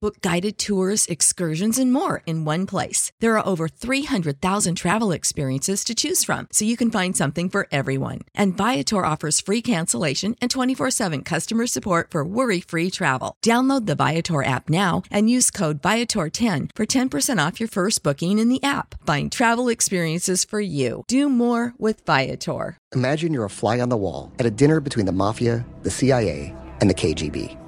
Book guided tours, excursions, and more in one place. There are over 300,000 travel experiences to choose from, so you can find something for everyone. And Viator offers free cancellation and 24 7 customer support for worry free travel. Download the Viator app now and use code Viator10 for 10% off your first booking in the app. Find travel experiences for you. Do more with Viator. Imagine you're a fly on the wall at a dinner between the mafia, the CIA, and the KGB.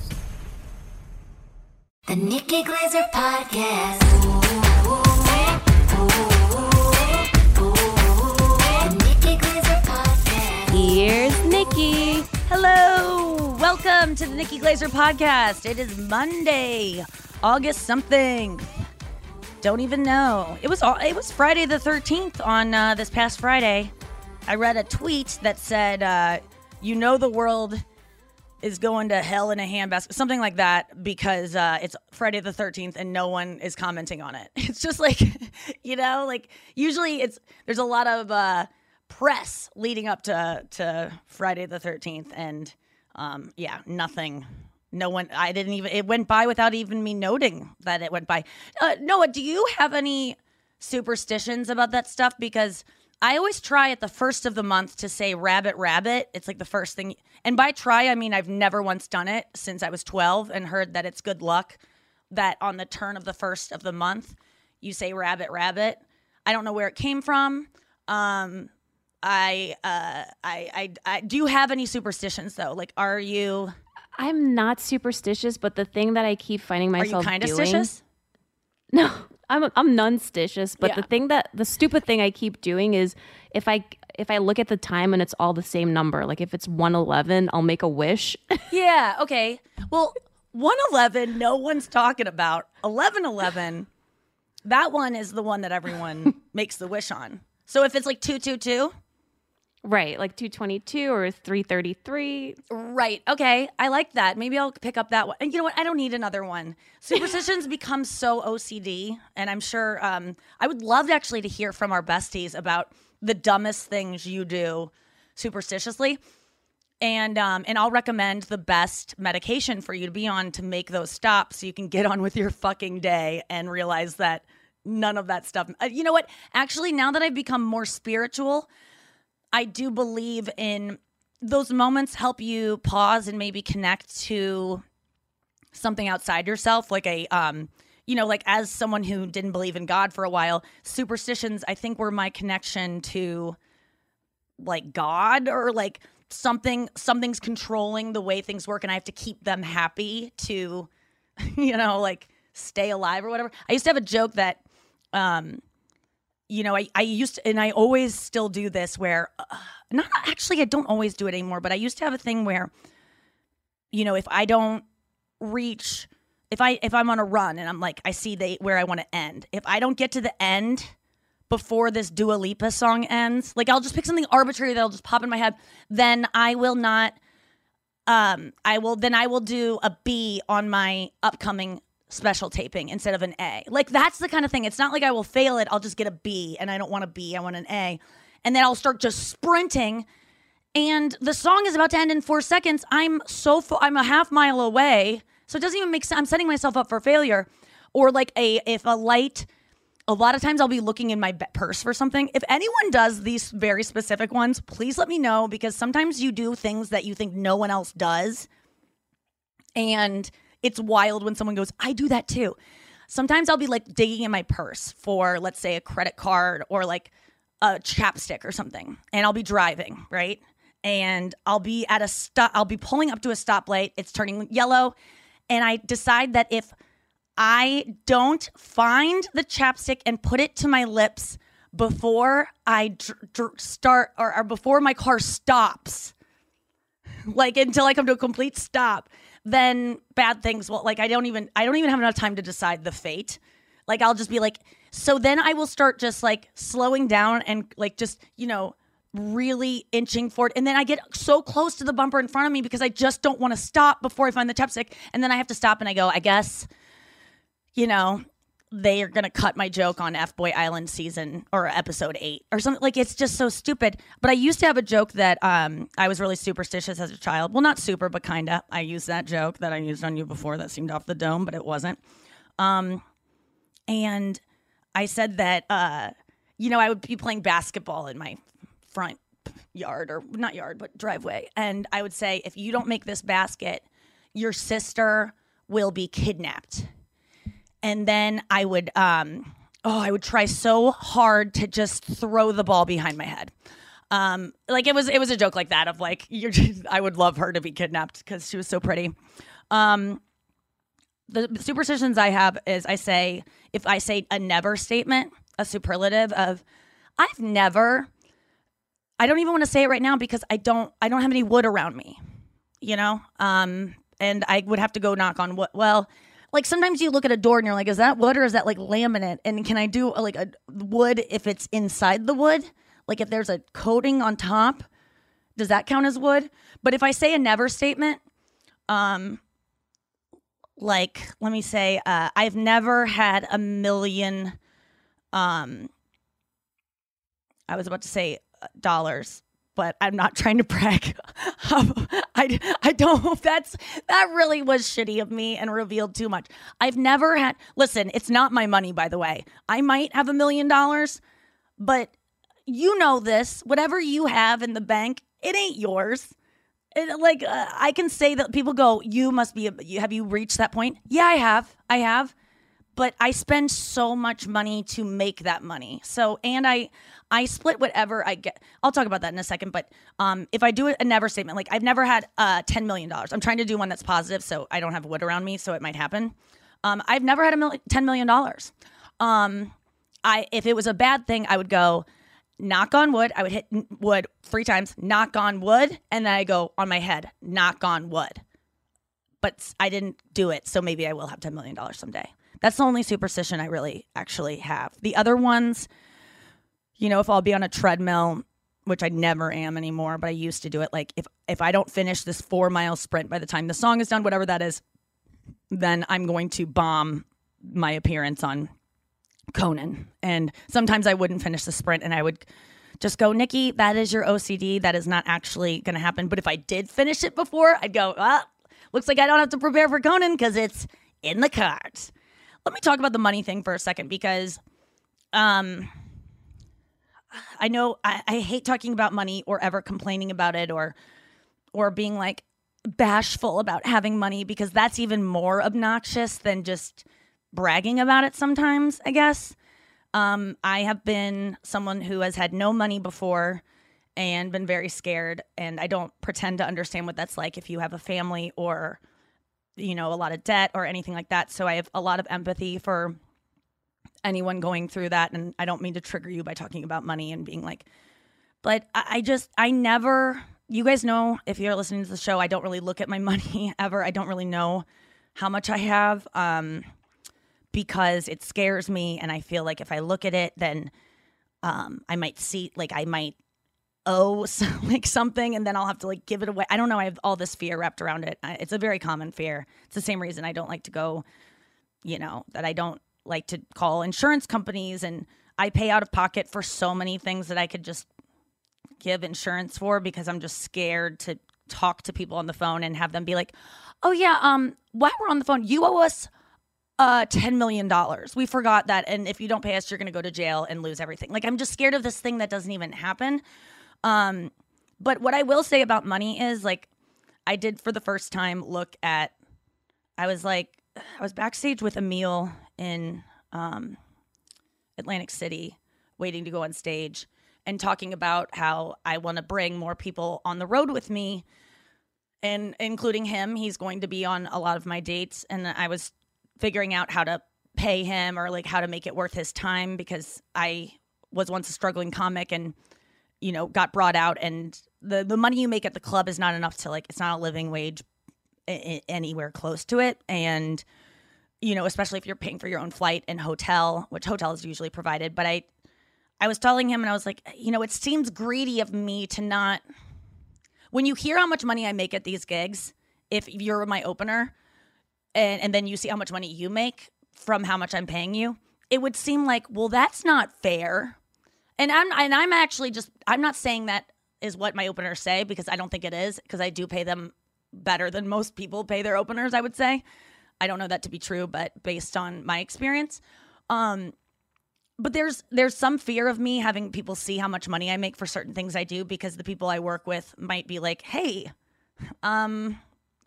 The Nikki Glazer Podcast. Here's Nikki. Hello. Welcome to the Nikki Glazer podcast. It is Monday, August something. Don't even know. It was all, it was Friday the 13th on uh, this past Friday. I read a tweet that said, uh, "You know the world is going to hell in a handbasket," something like that, because uh, it's Friday the 13th and no one is commenting on it. It's just like, you know, like usually it's there's a lot of uh, press leading up to to Friday the 13th, and um, yeah, nothing. No one. I didn't even. It went by without even me noting that it went by. Uh, Noah, do you have any superstitions about that stuff? Because I always try at the first of the month to say rabbit, rabbit. It's like the first thing. And by try, I mean I've never once done it since I was 12 and heard that it's good luck that on the turn of the first of the month, you say rabbit, rabbit. I don't know where it came from. Um, I, uh, I, I, I, do you have any superstitions though? Like, are you, I'm not superstitious, but the thing that I keep finding myself are you kind of stitious? No, I'm I'm non-stitious, but Yeah. the thing that the stupid thing I keep doing is if I if I look at the time and it's all the same number, like if it's 111, I'll make a wish. Yeah. Okay. Well, 111, no one's talking about. 1111, that one is the one that everyone makes the wish on. So if it's like 222, right, like 222 or 333. right. Okay. I like that. Maybe I'll pick up that one. And you know what? I don't need another one. Superstitions become so OCD. And I'm sure um, I would love actually to hear from our besties about the dumbest things you do superstitiously. and um, and I'll recommend the best medication for you to be on to make those stop, so you can get on with your fucking day and realize that none of that stuff. Uh, you know what? Actually, now that I've become more spiritual, I do believe in those moments help you pause and maybe connect to something outside yourself, like a um, you know, like as someone who didn't believe in God for a while, superstitions I think were my connection to like God or like something something's controlling the way things work and I have to keep them happy to you know, like stay alive or whatever. I used to have a joke that um you know, I, I used to, and I always still do this where, uh, not actually, I don't always do it anymore, but I used to have a thing where, you know, if I don't reach, if I if I'm on a run and I'm like, I see the where I want to end. If I don't get to the end before this Dua Lipa song ends, like I'll just pick something arbitrary that'll just pop in my head, then I will not. Um, I will then I will do a B on my upcoming special taping instead of an A. Like that's the kind of thing. It's not like I will fail it. I'll just get a B and I don't want a B. I want an A. And then I'll start just sprinting and the song is about to end in 4 seconds. I'm so fu- I'm a half mile away. So it doesn't even make sense. I'm setting myself up for failure. Or like a if a light a lot of times I'll be looking in my purse for something. If anyone does these very specific ones, please let me know because sometimes you do things that you think no one else does. And it's wild when someone goes, I do that too. Sometimes I'll be like digging in my purse for, let's say, a credit card or like a chapstick or something, and I'll be driving, right? And I'll be at a stop, I'll be pulling up to a stoplight, it's turning yellow, and I decide that if I don't find the chapstick and put it to my lips before I dr- dr- start or, or before my car stops, like until I come to a complete stop, then bad things will like I don't even I don't even have enough time to decide the fate. Like I'll just be like so then I will start just like slowing down and like just, you know, really inching forward. And then I get so close to the bumper in front of me because I just don't want to stop before I find the chapstick. And then I have to stop and I go, I guess you know, they are going to cut my joke on F Boy Island season or episode eight or something. Like, it's just so stupid. But I used to have a joke that um, I was really superstitious as a child. Well, not super, but kind of. I used that joke that I used on you before that seemed off the dome, but it wasn't. Um, and I said that, uh, you know, I would be playing basketball in my front yard or not yard, but driveway. And I would say, if you don't make this basket, your sister will be kidnapped and then I would um oh I would try so hard to just throw the ball behind my head. Um like it was it was a joke like that of like you're just, I would love her to be kidnapped cuz she was so pretty. Um the superstitions I have is I say if I say a never statement, a superlative of I've never I don't even want to say it right now because I don't I don't have any wood around me. You know? Um and I would have to go knock on wood. Well, like sometimes you look at a door and you're like, is that wood or is that like laminate? And can I do like a wood if it's inside the wood? Like if there's a coating on top, does that count as wood? But if I say a never statement, um, like let me say, uh, I've never had a million, um, I was about to say uh, dollars, but I'm not trying to brag. I, I don't, that's, that really was shitty of me and revealed too much. I've never had, listen, it's not my money, by the way. I might have a million dollars, but you know this. Whatever you have in the bank, it ain't yours. It, like, uh, I can say that people go, you must be, a, have you reached that point? Yeah, I have. I have but I spend so much money to make that money. So, and I, I split whatever I get. I'll talk about that in a second. But um, if I do a never statement, like I've never had uh, $10 million. I'm trying to do one that's positive so I don't have wood around me, so it might happen. Um, I've never had a mil- $10 million. Um, I, if it was a bad thing, I would go, knock on wood. I would hit wood three times, knock on wood, and then I go on my head, knock on wood. But I didn't do it, so maybe I will have $10 million someday. That's the only superstition I really actually have. The other ones, you know, if I'll be on a treadmill, which I never am anymore, but I used to do it. Like if if I don't finish this four mile sprint by the time the song is done, whatever that is, then I'm going to bomb my appearance on Conan. And sometimes I wouldn't finish the sprint and I would just go, Nikki, that is your OCD. That is not actually going to happen. But if I did finish it before, I'd go, well, looks like I don't have to prepare for Conan because it's in the cards. Let me talk about the money thing for a second because um, I know I, I hate talking about money or ever complaining about it or or being like bashful about having money because that's even more obnoxious than just bragging about it sometimes, I guess. Um, I have been someone who has had no money before and been very scared. And I don't pretend to understand what that's like if you have a family or, you know, a lot of debt or anything like that. So I have a lot of empathy for anyone going through that. And I don't mean to trigger you by talking about money and being like, but I, I just, I never, you guys know if you're listening to the show, I don't really look at my money ever. I don't really know how much I have um, because it scares me. And I feel like if I look at it, then um, I might see, like, I might owe some, like something and then I'll have to like give it away. I don't know. I have all this fear wrapped around it. I- It's a very common fear. It's the same reason I don't like to go, you know, that I don't like to call insurance companies and I pay out of pocket for so many things that I could just give insurance for because I'm just scared to talk to people on the phone and have them be like, "Oh yeah, um while we're on the phone, you owe us uh 10 million dollars. We forgot that and if you don't pay us, you're going to go to jail and lose everything." Like I'm just scared of this thing that doesn't even happen. Um but what I will say about money is like I did for the first time look at I was like I was backstage with Emil in um Atlantic City waiting to go on stage and talking about how I want to bring more people on the road with me and including him. He's going to be on a lot of my dates and I was figuring out how to pay him or like how to make it worth his time because I was once a struggling comic and you know got brought out and the the money you make at the club is not enough to like it's not a living wage a- anywhere close to it. And you know especially if you're paying for your own flight and hotel which hotel is usually provided. But i i was telling him and i was like you know it seems greedy of me to not when you hear how much money i make at these gigs if you're my opener and and then you see how much money you make from how much i'm paying you it would seem like well that's not fair and i'm and i'm actually just i'm not saying that is what my openers say because i don't think it is because i do pay them better than most people pay their openers i would say. I don't know that to be true but based on my experience. Um but there's there's some fear of me having people see how much money i make for certain things i do because the people i work with might be like hey um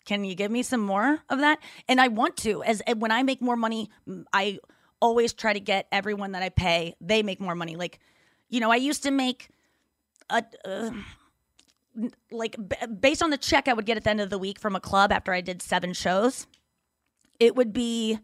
can you give me some more of that? And i want to as when i make more money I always try to get everyone that i pay they make more money. Like you know i used to make a uh, like b- based on the check i would get at the end of the week from a club after i did seven shows it would be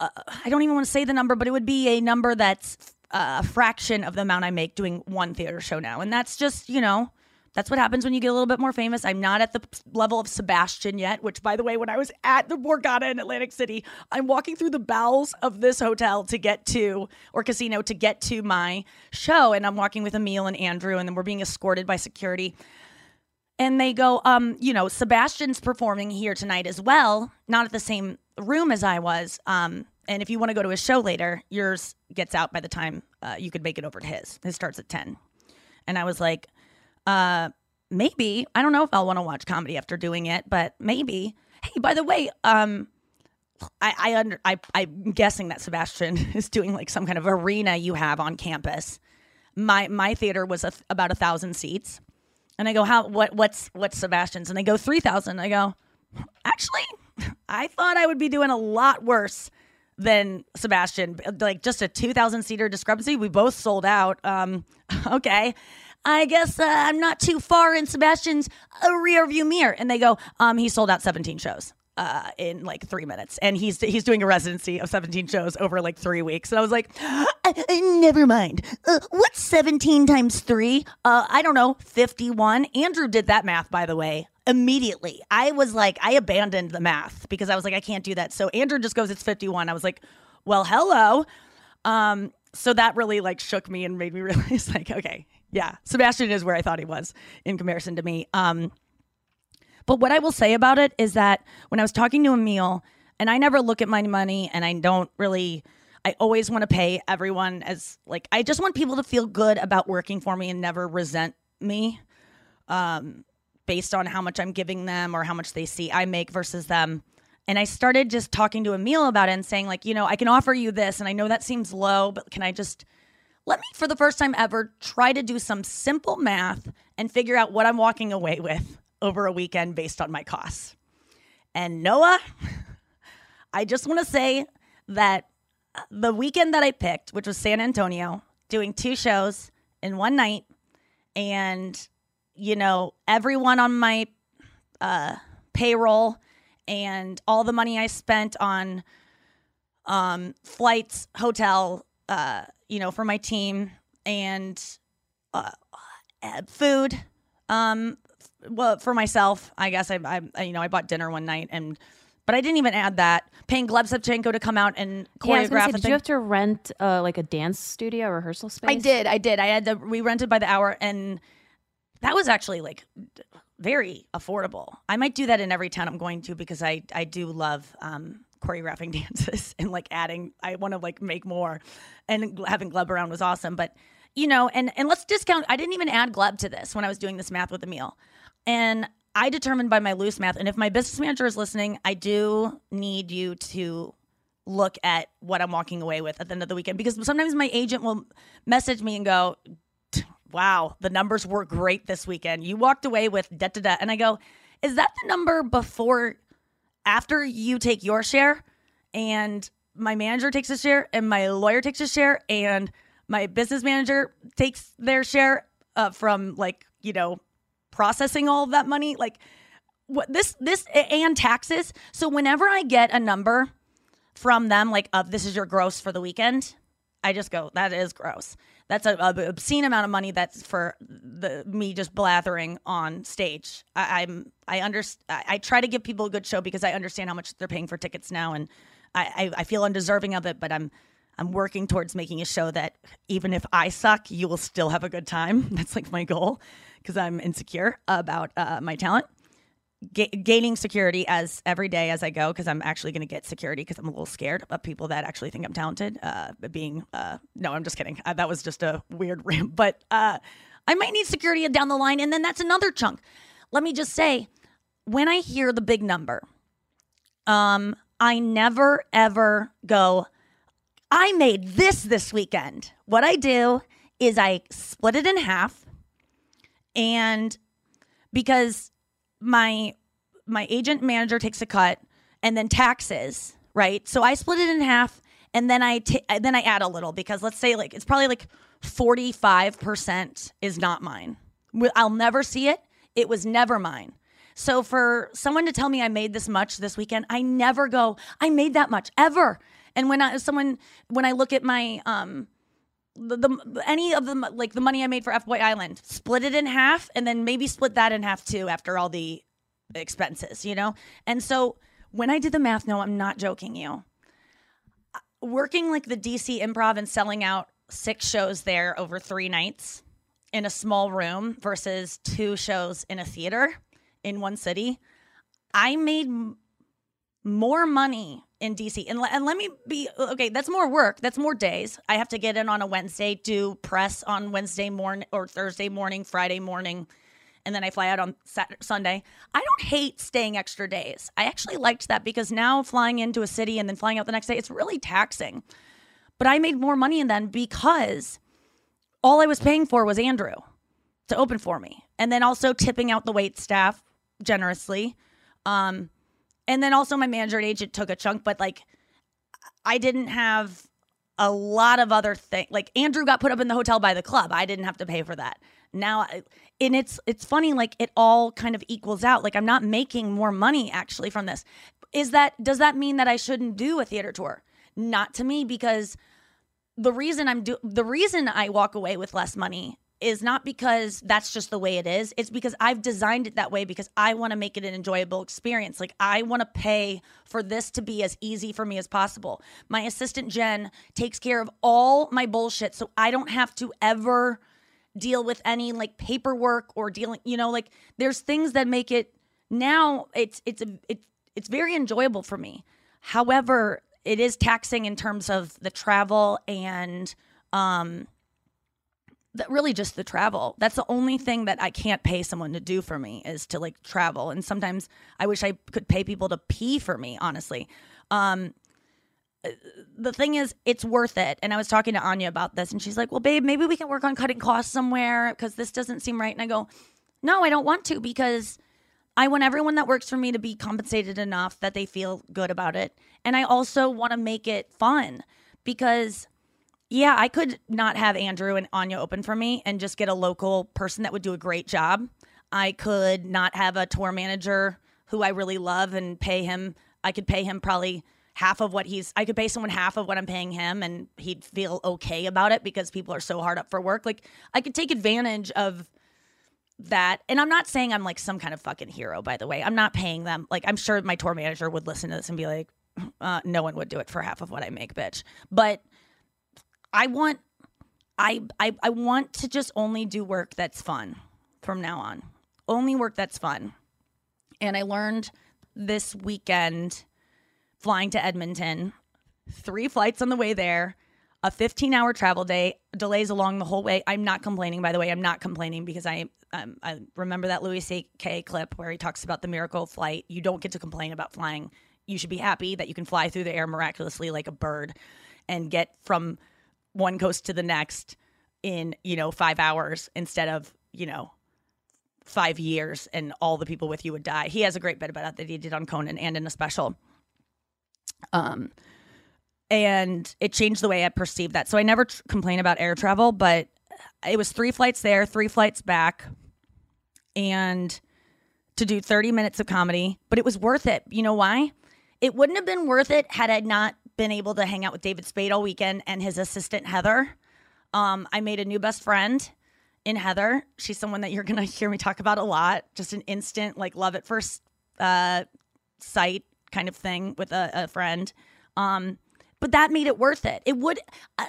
uh, i don't even want to say the number but it would be a number that's uh, a fraction of the amount i make doing one theater show now. And that's just you know that's what happens when you get a little bit more famous. I'm not at the level of Sebastian yet, which, by the way, when I was at the Borgata in Atlantic City, I'm walking through the bowels of this hotel to get to, or casino to get to my show. And I'm walking with Emil and Andrew, and then we're being escorted by security. And they go, um, you know, Sebastian's performing here tonight as well, not at the same room as I was. Um, and if you want to go to his show later, yours gets out by the time uh, you could make it over to his. His starts at 10. And I was like, uh, maybe I don't know if I'll want to watch comedy after doing it, but maybe. Hey, by the way, um, I I under I I'm guessing that Sebastian is doing like some kind of arena you have on campus. My my theater was a, about a thousand seats, and I go, how what what's what's Sebastian's? And they go three thousand. I go, actually, I thought I would be doing a lot worse than Sebastian. Like just a two thousand seater discrepancy. We both sold out. Um, okay. I guess uh, I'm not too far in Sebastian's uh, rear view mirror. And they go, um, he sold out 17 shows uh, in like three minutes, and he's he's doing a residency of 17 shows over like three weeks. And I was like, "Uh, uh, never mind. Uh, what's 17 times three? Uh, I don't know, 51. Andrew did that math, by the way. Immediately, I was like, I abandoned the math because I was like, I can't do that. So Andrew just goes, it's 51. I was like, well, hello. Um, so that really like shook me and made me realize like, okay, yeah, Sebastian is where I thought he was in comparison to me. Um, but what I will say about it is that when I was talking to Emil, and I never look at my money and I don't really, I always want to pay everyone as like, I just want people to feel good about working for me and never resent me um, based on how much I'm giving them or how much they see I make versus them. And I started just talking to Emil about it and saying, like, you know, I can offer you this, and I know that seems low, but can I just let me, for the first time ever, try to do some simple math and figure out what I'm walking away with over a weekend based on my costs. And Noah, I just want to say that the weekend that I picked, which was San Antonio, doing two shows in one night, and you know everyone on my uh, payroll and all the money I spent on um, flights, hotel, uh, you know, for my team and uh, uh, food. Um, well, for myself, I guess I, I, you know, I bought dinner one night and, but I didn't even add that. Paying Gleb Savchenko to come out and choreograph. Yeah, say, did thing. you have to rent uh, like a dance studio rehearsal space? I did. I did. I had to. We rented by the hour, and that was actually like very affordable. I might do that in every town I'm going to because I I do love um, choreographing dances and like adding. I want to like make more, and having Gleb around was awesome. But you know, and and let's discount. I didn't even add Gleb to this when I was doing this math with Emil, and I determined by my loose math. And if my business manager is listening, I do need you to look at what I'm walking away with at the end of the weekend because sometimes my agent will message me and go, wow, the numbers were great this weekend. You walked away with da da da. And I go, is that the number before, after you take your share and my manager takes a share and my lawyer takes a share and my business manager takes their share uh, from like, you know, processing all of that money? Like, what this, this, and taxes. So whenever I get a number, from them like of this is your gross for the weekend i just go that is gross that's a, a obscene amount of money that's for the me just blathering on stage. I, i'm i understand I, I try to give people a good show because i understand how much they're paying for tickets now and I, I i feel undeserving of it but i'm i'm working towards making a show that even if i suck you will still have a good time. That's like my goal because i'm insecure about uh, my talent ga- gaining security as every day as I go because I'm actually going to get security because I'm a little scared of people that actually think I'm talented. Uh, being uh, no, I'm just kidding. Uh, that was just a weird rant, but uh, I might need security down the line, and then that's another chunk. Let me just say, when I hear the big number, um, I never ever go. I made this this weekend. What I do is I split it in half, and because my my agent manager takes a cut and then taxes right? So i split it in half and then i ta- then i add a little because let's say like it's probably like 45% is not mine. I'll never see it. It was never mine. So for someone to tell me i made this much this weekend i never go i made that much ever. And when i someone when i look at my um the, the any of the like the money I made for F Boy Island, split it in half, and then maybe split that in half too after all the expenses, you know. And so when I did the math, no, I'm not joking you. Uh, working like the DC Improv and selling out six shows there over three nights in a small room versus two shows in a theater in one city, I made more money in DC. And, and let me be okay, that's more work. That's more days. I have to get in on a Wednesday, do press on Wednesday morning or Thursday morning, Friday morning, and then I fly out on Saturday, Sunday. I don't hate staying extra days. I actually liked that because now flying into a city and then flying out the next day, it's really taxing. But I made more money in then because all I was paying for was Andrew to open for me. And then also tipping out the wait staff generously. Um, and then also my manager and agent took a chunk, but like I didn't have a lot of other things. Like Andrew got put up in the hotel by the club. I didn't have to pay for that. Now, and it's it's funny. Like it all kind of equals out. Like I'm not making more money actually from this. Is that does that mean that I shouldn't do a theater tour? Not to me because the reason I'm do the reason I walk away with less money is not because that's just the way it is. It's because I've designed it that way because I want to make it an enjoyable experience. Like I want to pay for this to be as easy for me as possible. My assistant Jen takes care of all my bullshit so I don't have to ever deal with any like paperwork or dealing, you know, like there's things that make it now it's it's a it, it's very enjoyable for me. However, it is taxing in terms of the travel and um that really just the travel. That's the only thing that I can't pay someone to do for me is to like travel. And sometimes I wish I could pay people to pee for me, honestly. Um the thing is, it's worth it. And I was talking to Anya about this, and she's like, Well, babe, maybe we can work on cutting costs somewhere because this doesn't seem right. And I go, No, I don't want to because I want everyone that works for me to be compensated enough that they feel good about it. And I also want to make it fun because yeah, I could not have Andrew and Anya open for me and just get a local person that would do a great job. I could not have a tour manager who I really love and pay him. I could pay him probably half of what he's, I could pay someone half of what I'm paying him and he'd feel okay about it because people are so hard up for work. Like, I could take advantage of that. And I'm not saying I'm like some kind of fucking hero, by the way. I'm not paying them. Like, I'm sure my tour manager would listen to this and be like, uh, no one would do it for half of what I make, bitch. But I want I, I I want to just only do work that's fun from now on. Only work that's fun. And I learned this weekend flying to Edmonton, three flights on the way there, a 15 hour travel day, delays along the whole way. I'm not complaining, by the way. I'm not complaining because I um, I remember that Louis C.K. clip where he talks about the miracle flight. You don't get to complain about flying. You should be happy that you can fly through the air miraculously like a bird and get from one coast to the next in you know five hours instead of you know five years and all the people with you would die. He has a great bit about that that he did on conan and in a special. Um and it changed the way i perceived that. So i never tr- complain about air travel but it was three flights there three flights back and to do 30 minutes of comedy but it was worth it. You know why? It wouldn't have been worth it had i not been able to hang out with David Spade all weekend and his assistant Heather. Um, I made a new best friend in Heather. She's someone that you're gonna hear me talk about a lot. Just an instant like love at first uh, sight kind of thing with a, a friend. Um, but that made it worth it. It would, uh,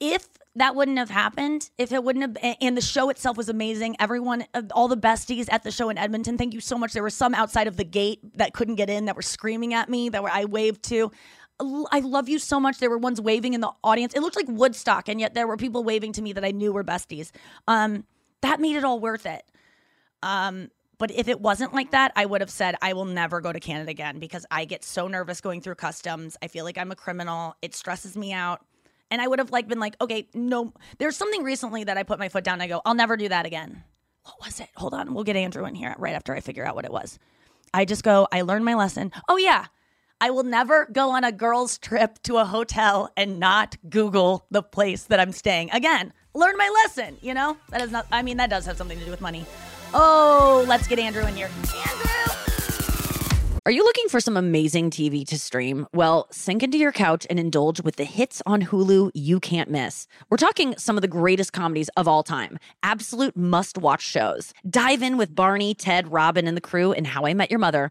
if that wouldn't have happened, if it wouldn't have, and the show itself was amazing. Everyone, uh, all the besties at the show in Edmonton, thank you so much. There were some outside of the gate that couldn't get in that were screaming at me that were I waved to. I love you so much. There were ones waving in the audience. It looked like Woodstock, and yet there were people waving to me that I knew were besties. Um, that made it all worth it. Um, but if it wasn't like that, I would have said I will never go to Canada again because I get so nervous going through customs. I feel like I'm a criminal. It stresses me out. And I would have like been like, okay, no. There's something recently that I put my foot down. I go, I'll never do that again. What was it? Hold on, we'll get Andrew in here right after I figure out what it was. I just go, I learned my lesson. Oh yeah, I will never go on a girls' trip to a hotel and not Google the place that I'm staying. Again, learn my lesson, you know? That is not, I mean, that does have something to do with money. Oh, let's get Andrew in here. Andrew! Are you looking for some amazing TV to stream? Well, sink into your couch and indulge with the hits on Hulu you can't miss. We're talking some of the greatest comedies of all time, absolute must watch shows. Dive in with Barney, Ted, Robin, and the crew in How I Met Your Mother.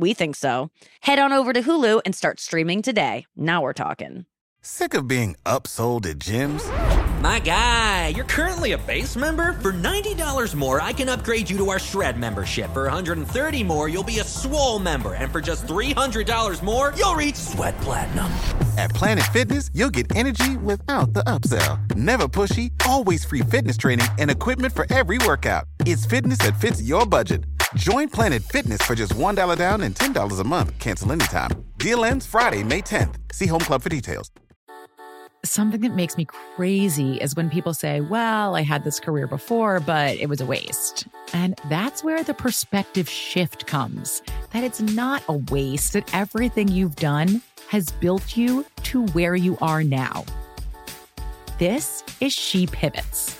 We think so. Head on over to Hulu and start streaming today. Now we're talking. Sick of being upsold at gyms? My guy, you're currently a base member. For $90 more, I can upgrade you to our Shred membership. For $130 more, you'll be a Swole member. And for just $300 more, you'll reach Sweat Platinum. At Planet Fitness, you'll get energy without the upsell. Never pushy, always free fitness training and equipment for every workout. It's fitness that fits your budget. Join Planet Fitness for just $1 down and $10 a month. Cancel anytime. Deal ends Friday, May 10th. See Home Club for details. Something that makes me crazy is when people say, Well, I had this career before, but it was a waste. And that's where the perspective shift comes that it's not a waste, that everything you've done has built you to where you are now. This is She Pivots,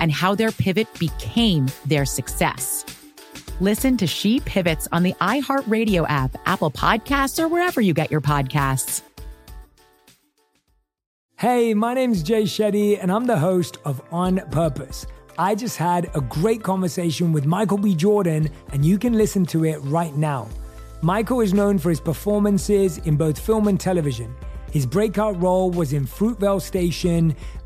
and how their pivot became their success. Listen to She Pivots on the iHeartRadio app, Apple Podcasts, or wherever you get your podcasts. Hey, my name's Jay Shetty, and I'm the host of On Purpose. I just had a great conversation with Michael B. Jordan, and you can listen to it right now. Michael is known for his performances in both film and television. His breakout role was in Fruitvale Station,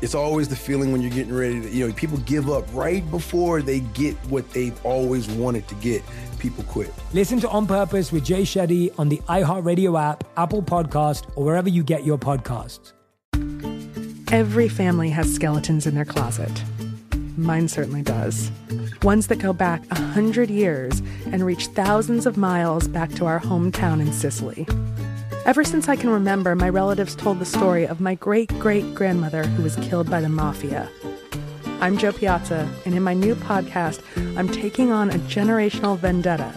It's always the feeling when you're getting ready to, you know, people give up right before they get what they've always wanted to get. People quit. Listen to On Purpose with Jay Shetty on the iHeartRadio app, Apple Podcast, or wherever you get your podcasts. Every family has skeletons in their closet. Mine certainly does. Ones that go back a hundred years and reach thousands of miles back to our hometown in Sicily. Ever since I can remember, my relatives told the story of my great great grandmother who was killed by the mafia. I'm Jo Piazza, and in my new podcast, I'm taking on a generational vendetta,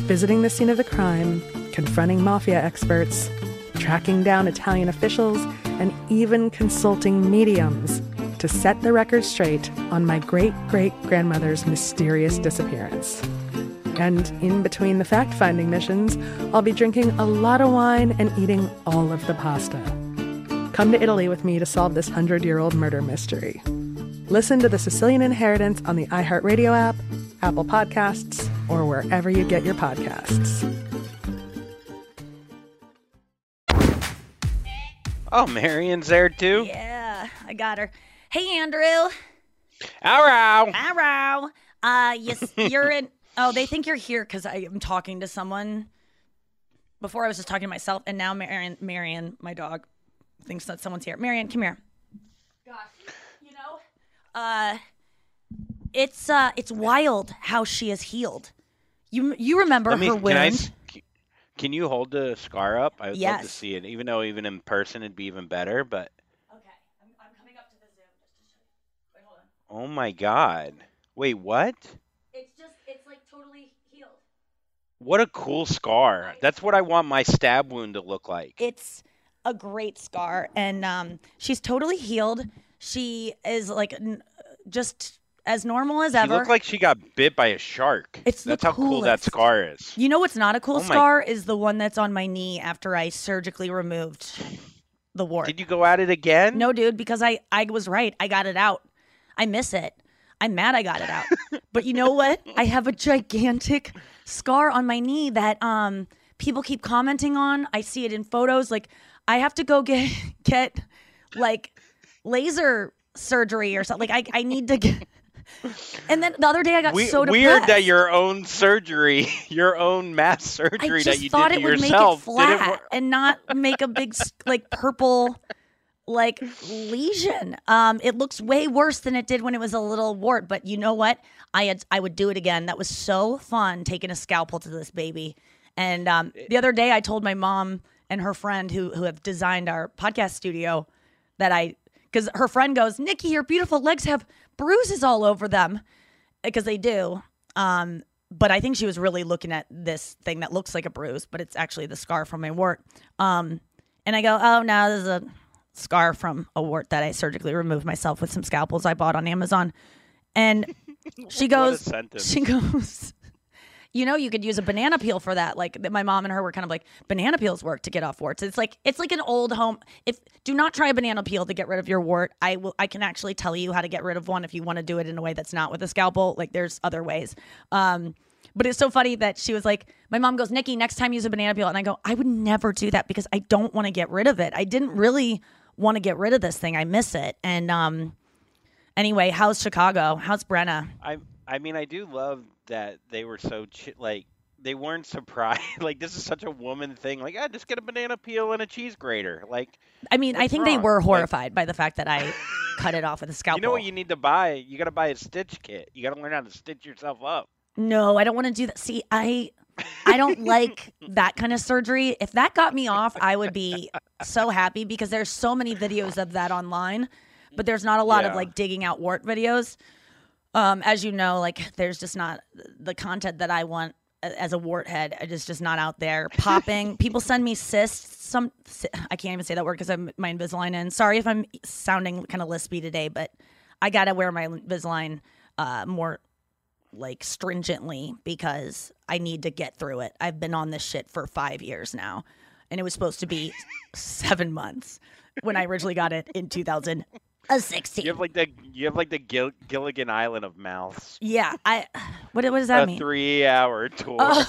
visiting the scene of the crime, confronting mafia experts, tracking down Italian officials, and even consulting mediums to set the record straight on my great great grandmother's mysterious disappearance. And in between the fact finding missions, I'll be drinking a lot of wine and eating all of the pasta. Come to Italy with me to solve this 100 year old murder mystery. Listen to The Sicilian Inheritance on the iHeartRadio app, Apple Podcasts, or wherever you get your podcasts. Oh, Marion's there too? Yeah, I got her. Hey, Andrew. Arrow. Arrow. Uh, yes, you're in. Oh, they think you're here because I am talking to someone. Before I was just talking to myself, and now Marion, Marion, my dog, thinks that someone's here. Marion, come here. Gosh, you know, uh, it's uh, it's wild how she is healed. You you remember Let me, her can, wound? Can you hold the scar up? I would love to see it. Even though even in person it'd be even better, but Okay, I'm, I'm coming up to the zoom. Wait, hold on. Oh my god. Wait, what? It's just it's like totally healed. What a cool scar. That's what I want my stab wound to look like. It's a great scar, and um, she's totally healed. She is like n- just as normal as She ever. looked like she got bit by a shark. It's That's how cool that scar is. You know what's not a cool Oh my- scar is the one that's on my knee after I surgically removed the wart. Did you go at it again? No, dude, because I I was right. I got it out. I miss it. I'm mad I got it out. but you know what? I have a gigantic scar on my knee that um people keep commenting on. I see it in photos. Like I have to go get get like laser surgery or something. Like I I need to get. And then the other day I got We- so depressed. weird that your own surgery, your own mass surgery that you thought did it to would yourself make it flat and not make a big like purple like lesion. Um, it looks way worse than it did when it was a little wart. But you know what? I had I would do it again. That was so fun taking a scalpel to this baby. And um, the other day I told my mom and her friend who who have designed our podcast studio that I because her friend goes, Nikki, your beautiful legs have bruises all over them because they do. Um, but I think she was really looking at this thing that looks like a bruise, but it's actually the scar from my wart. Um, and I go, oh no, this is a scar from a wart that I surgically removed myself with some scalpels I bought on Amazon. And she goes, she goes, you know, you could use a banana peel for that. Like my mom and her were kind of like banana peels work to get off warts. It's like it's like an old home. If do not try a banana peel to get rid of your wart. I will. I can actually tell you how to get rid of one if you want to do it in a way that's not with a scalpel. Like there's other ways. Um, but it's so funny that she was like, my mom goes, Nikki, next time use a banana peel, and I go, I would never do that because I don't want to get rid of it. I didn't really want to get rid of this thing. I miss it. And um, anyway, how's Chicago? How's Brenna? I I mean, I do love that they were so like they weren't surprised. like this is such a woman thing. Like, ah, just get a banana peel and a cheese grater. Like, I mean, I think they wrong? were Like, horrified by the fact that I cut it off with a scalpel. you know what you need to buy? You got to buy a stitch kit. You got to learn how to stitch yourself up. No, I don't want to do that. See, I I don't like that kind of surgery. If that got me off, I would be so happy because there's so many videos of that online, but there's not a lot of like digging out wart videos. Um, as you know, like there's just not the content that I want as a wart head. It is just not out there. Popping. People send me cysts. Some I can't even say that word because I'm my Invisalign in. Sorry if I'm sounding kind of lispy today, but I gotta wear my Invisalign uh, more like stringently because I need to get through it. I've been on this shit for five years now, and it was supposed to be seven months when I originally got it in 2016. You have like the you have like the Gil- Gilligan Island of mouths. Yeah, I. What, what does that a mean? three-hour tour.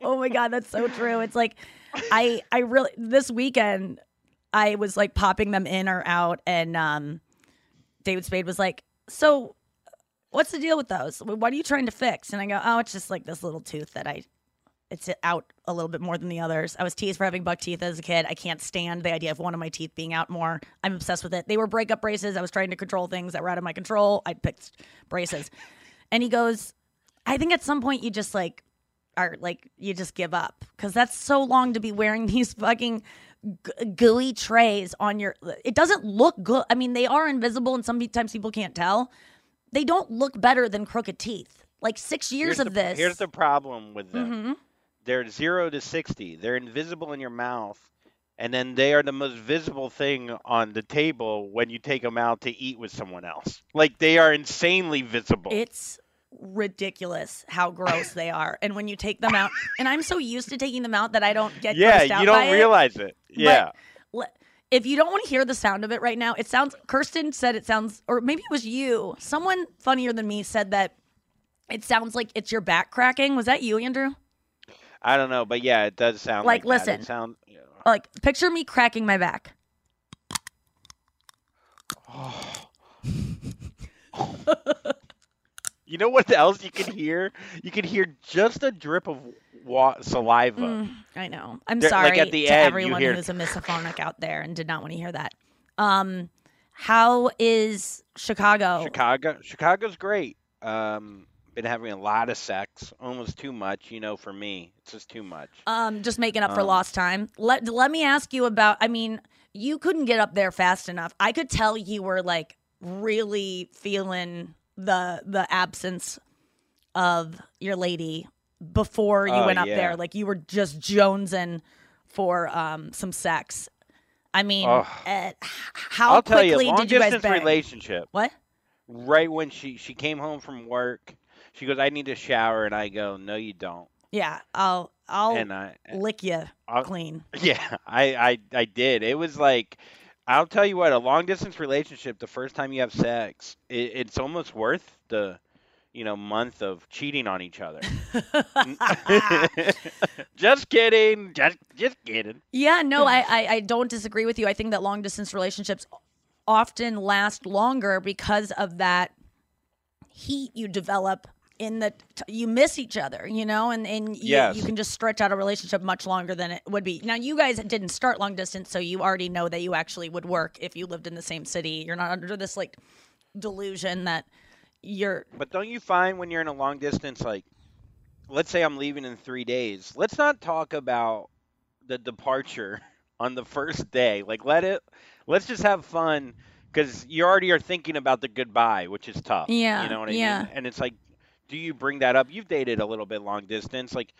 oh my god, that's so true. It's like I I really this weekend I was like popping them in or out and um David Spade was like, "So what's the deal with those? What are you trying to fix?" And I go, "Oh, it's just like this little tooth that I it's out a little bit more than the others. I was teased for having buck teeth as a kid. I can't stand the idea of one of my teeth being out more. I'm obsessed with it. They were breakup braces. I was trying to control things that were out of my control. I picked braces. And he goes, I think at some point you just like are like you just give up because that's so long to be wearing these fucking g- gooey trays on your. It doesn't look good. I mean, they are invisible, and sometimes people can't tell. They don't look better than crooked teeth. Like six years here's of the, this. Here's the problem with them. Mhm. They're zero to sixty. They're invisible in your mouth, and then they are the most visible thing on the table when you take them out to eat with someone else. Like they are insanely visible. It's ridiculous how gross they are. And when you take them out, and I'm so used to taking them out that I don't get yeah, grossed out you don't it. realize it. But Yeah. le- if you don't want to hear the sound of it right now, it sounds. Kirsten said it sounds, or maybe it was you. Someone funnier than me said that it sounds like it's your back cracking. Was that you, Andrew? I don't know, but yeah, it does sound Like, like, that. listen. It sound, Like, picture me cracking my back. You know what else you can hear? You can hear just a drip of wa- saliva. Mm, I know. I'm like, sorry at the to end, everyone hear- who's a misophonic out there and did not want to hear that. Um, how is Chicago? Chicago, Chicago's great. Um, been having a lot of sex, almost too much. You know, for me, it's just too much. Um, just making up for Um, lost time. Let let me ask you about. I mean, you couldn't get up there fast enough. I could tell you were like really feeling the the absence of your lady before you Oh, went up yeah. there. Like you were just jonesing for um some sex. I mean, uh, how I'll tell you, quickly long did you guys distance bang? relationship. What? Right when she she came home from work, she goes, "I need a shower," and I go, "No, you don't." Yeah, I'll I'll And I- lick you I'll- clean. Yeah, I, I I did. It was like, I'll tell you what, a long distance relationship. The first time you have sex, it, it's almost worth the, you know, month of cheating on each other. just kidding. Just just kidding. Yeah, no, I, I I don't disagree with you. I think that long distance relationships often last longer because of that heat you develop in the t- you miss each other, you know, and and you, Yes. you can just stretch out a relationship much longer than it would be. Now, you guys didn't start long distance, so you already know that you actually would work if you lived in the same city. You're not under this like delusion that you're But don't you find when you're in a long distance, like, let's say I'm leaving in three days, let's not talk about the departure on the first day. Like, let it, let's just have fun because you already are thinking about the goodbye, which is tough. Yeah, You know what I yeah. mean? And it's like, do you bring that up? You've dated a little bit long distance. Like,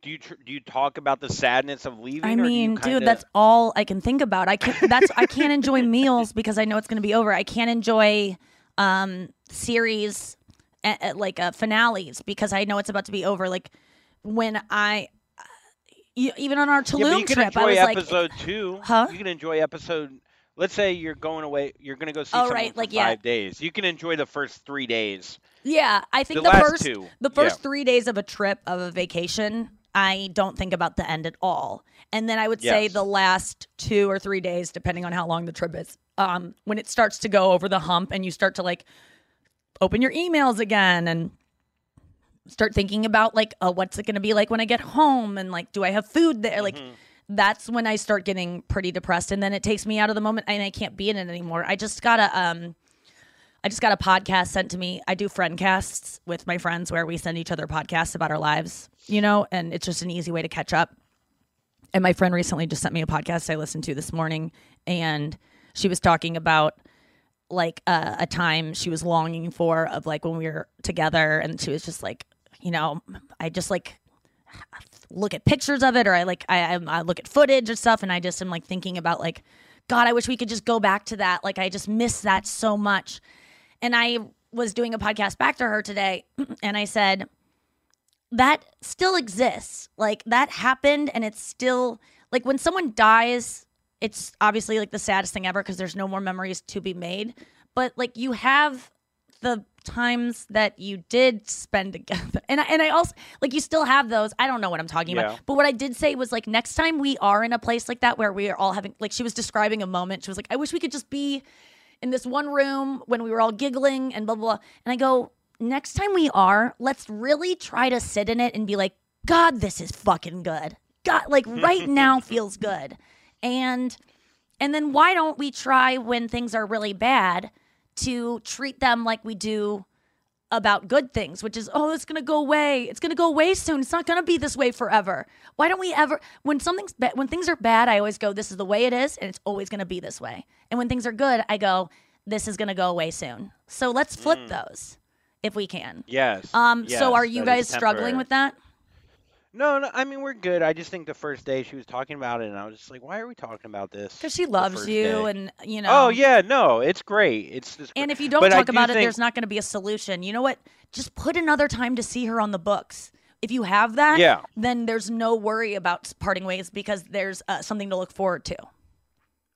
do you tr- do you talk about the sadness of leaving? I or do you mean, kinda- dude, that's all I can think about. I can't. that's I can't enjoy meals because I know it's going to be over. I can't enjoy um series uh, uh, like uh, finales because I know it's about to be over. Like when I you, even on our Yeah, Tulum you can trip, I was like, episode two. Huh? You can enjoy episode. Let's say you're going away. You're going to go see Oh, someone right, for like, yeah. five days. You can enjoy the first three days. Yeah, I think The the, first two, the first yeah. three days of a trip of a vacation, I don't think about the end at all. And then I would say the last two or three days, depending on how long the trip is, um, when it starts to go over the hump and you start to like open your emails again and start thinking about like, oh, what's it going to be like when I get home and like, do I have food there? Like. That's when I start getting pretty depressed, and then it takes me out of the moment, and I can't be in it anymore. I just gotta um, I just got a podcast sent to me. I do friend casts with my friends where we send each other podcasts about our lives, you know, and it's just an easy way to catch up. And my friend recently just sent me a podcast I listened to this morning, and she was talking about like uh, a time she was longing for of like when we were together and she was just like you know i just like look at pictures of it or i like i, I look at footage and stuff and i just am like thinking about like god i wish we could just go back to that like i just miss that so much and i was doing a podcast back to her today and i said that still exists. Like that happened and it's still like when someone dies, it's obviously like the saddest thing ever because there's no more memories to be made. But like you have the times that you did spend together. And I, and I also like you still have those. I don't know what I'm talking Yeah. about. But what I did say was like next time we are in a place like that where we are all having like she was describing a moment. She was like I wish we could just be in this one room when we were all giggling and blah blah. blah. And I go, next time we are, let's really try to sit in it and be like, God, this is fucking good. God, like right now feels good. And and then why don't we try when things are really bad to treat them like we do about good things, which is, oh, it's gonna go away. It's gonna go away soon. It's not gonna be this way forever. Why don't we ever when something's ba- when things are bad, I always go, this is the way it is, and it's always gonna be this way. And when things are good, I go, this is gonna go away soon. So let's flip those if we can. Yes. Um. yes, so are you guys struggling with that? No, no. I mean, we're good. I just think the first day she was talking about it, and I was just like, "Why are we talking about this?" Because she loves you, day? and you know. Oh yeah, no, it's great. It's just. And if you don't but talk do about it, there's not going to be a solution. You know what? Just put another time to see her on the books. If you have that, Yeah. then there's no worry about parting ways because there's uh, something to look forward to.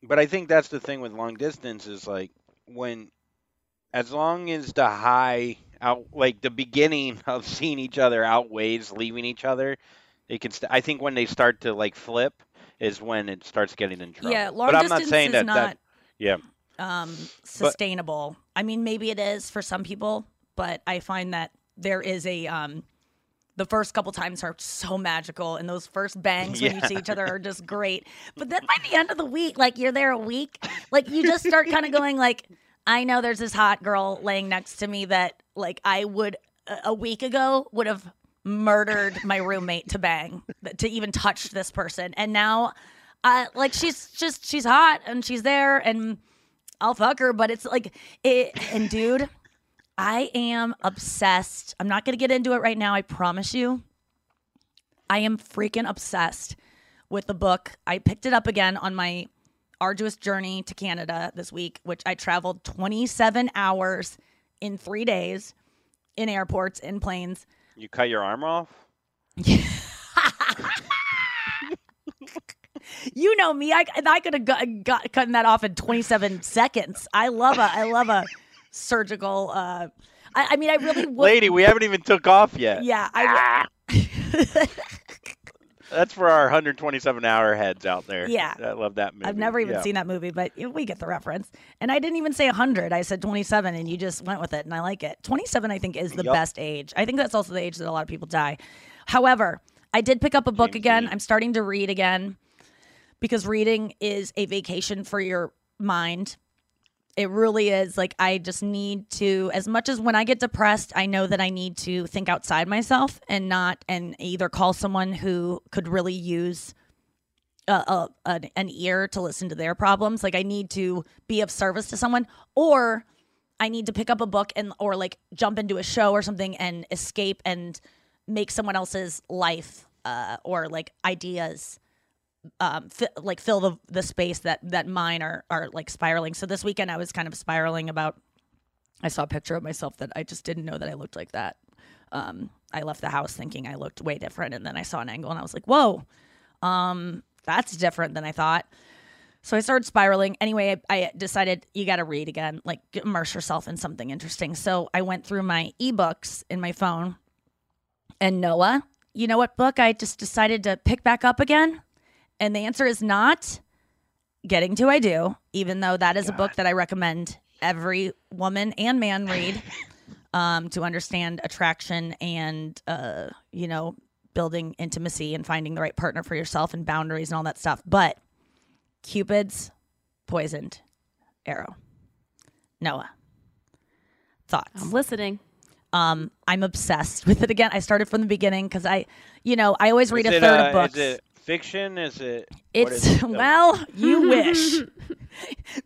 But I think that's the thing with long distance is like when, as long as the high out, like the beginning of seeing each other outweighs leaving each other, it can. St- I think when they start to like flip is when it starts getting in trouble. Yeah, long but I'm not distance saying is that, not that. Yeah. um, sustainable. I mean, maybe it is for some people, but I find that there is a um, the first couple times are so magical, and those first bangs when you see each other are just great. But then by the end of the week, like you're there a week, like you just start kind of going like, I know there's this hot girl laying next to me that like I would a- week ago would have murdered my roommate to bang to even touch this person, and now. Uh, like she's just she's hot and she's there and I'll fuck her, but it's like it and dude, I am obsessed. I'm not gonna get into it right now, I promise you. I am freaking obsessed with the book. I picked it up again on my arduous journey to Canada this week, which I traveled 27 hours in three days in airports, in planes. You cut your arm off. You know me. I, I could have got, got cutting that off in 27 seconds. I love a I love a surgical. Uh, I, I mean, I really would. Lady, we haven't even took off yet. Yeah, I. That's for our 127 hour heads out there. Yeah. I love that movie. I've never even Yeah. seen that movie, but we get the reference. And I didn't even say 100. I said 27, and you just went with it, and I like it. 27, I think, is the Yup. best age. I think that's also the age that a lot of people die. However, I did pick up a book again. I'm starting to read again because reading is a vacation for your mind. It really is. Like, I just need to, as much as when I get depressed, I know that I need to think outside myself and not, and either call someone who could really use a, a, an, ear to listen to their problems. Like, I need to be of service to someone, or I need to pick up a book and, or like jump into a show or something and escape and make someone else's life uh, or like ideas um fi- like fill the the space that that mine are are like spiraling. So this weekend i was kind of spiraling about i saw a picture of myself that i just didn't know that i looked like that. Um i left the house thinking i looked way different and then i saw an angle and i was like whoa um that's different than i thought. So i started spiraling. Anyway i, I decided you got to read again like immerse yourself in something interesting. So i went through my ebooks in my phone and noah you know what book i just decided to pick back up again and the answer is not Getting to I Do, even though that is a book that I recommend every woman and man read um, to understand attraction and, uh, you know, building intimacy and finding the right partner for yourself and boundaries and all that stuff. But Cupid's poisoned arrow. Noah. Thoughts? I'm listening. Um, I'm obsessed with it again. I started from the beginning because I, you know, I always read Is a it, third uh, of books. Is it fiction? Is it? It's is it? well, you wish.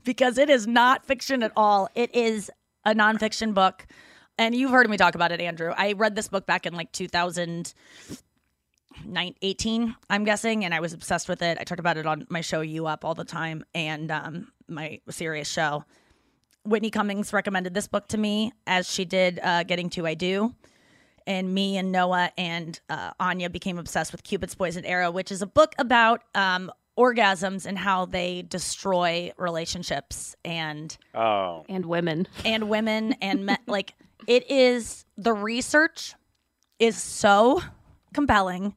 because it is not fiction at all. It is a nonfiction book. And you've heard me talk about it, Andrew. I read this book back in like 2018, I'm guessing, and I was obsessed with it. I talked about it on my show, You Up, all the time, and um, my serious show. Whitney Cummings recommended this book to me, as she did uh, Getting to I Do. And me and Noah and uh, Anya became obsessed with Cupid's Poison Arrow, which is a book about um, orgasms and how they destroy relationships and Oh. and women and women and men. like it is the research is so compelling.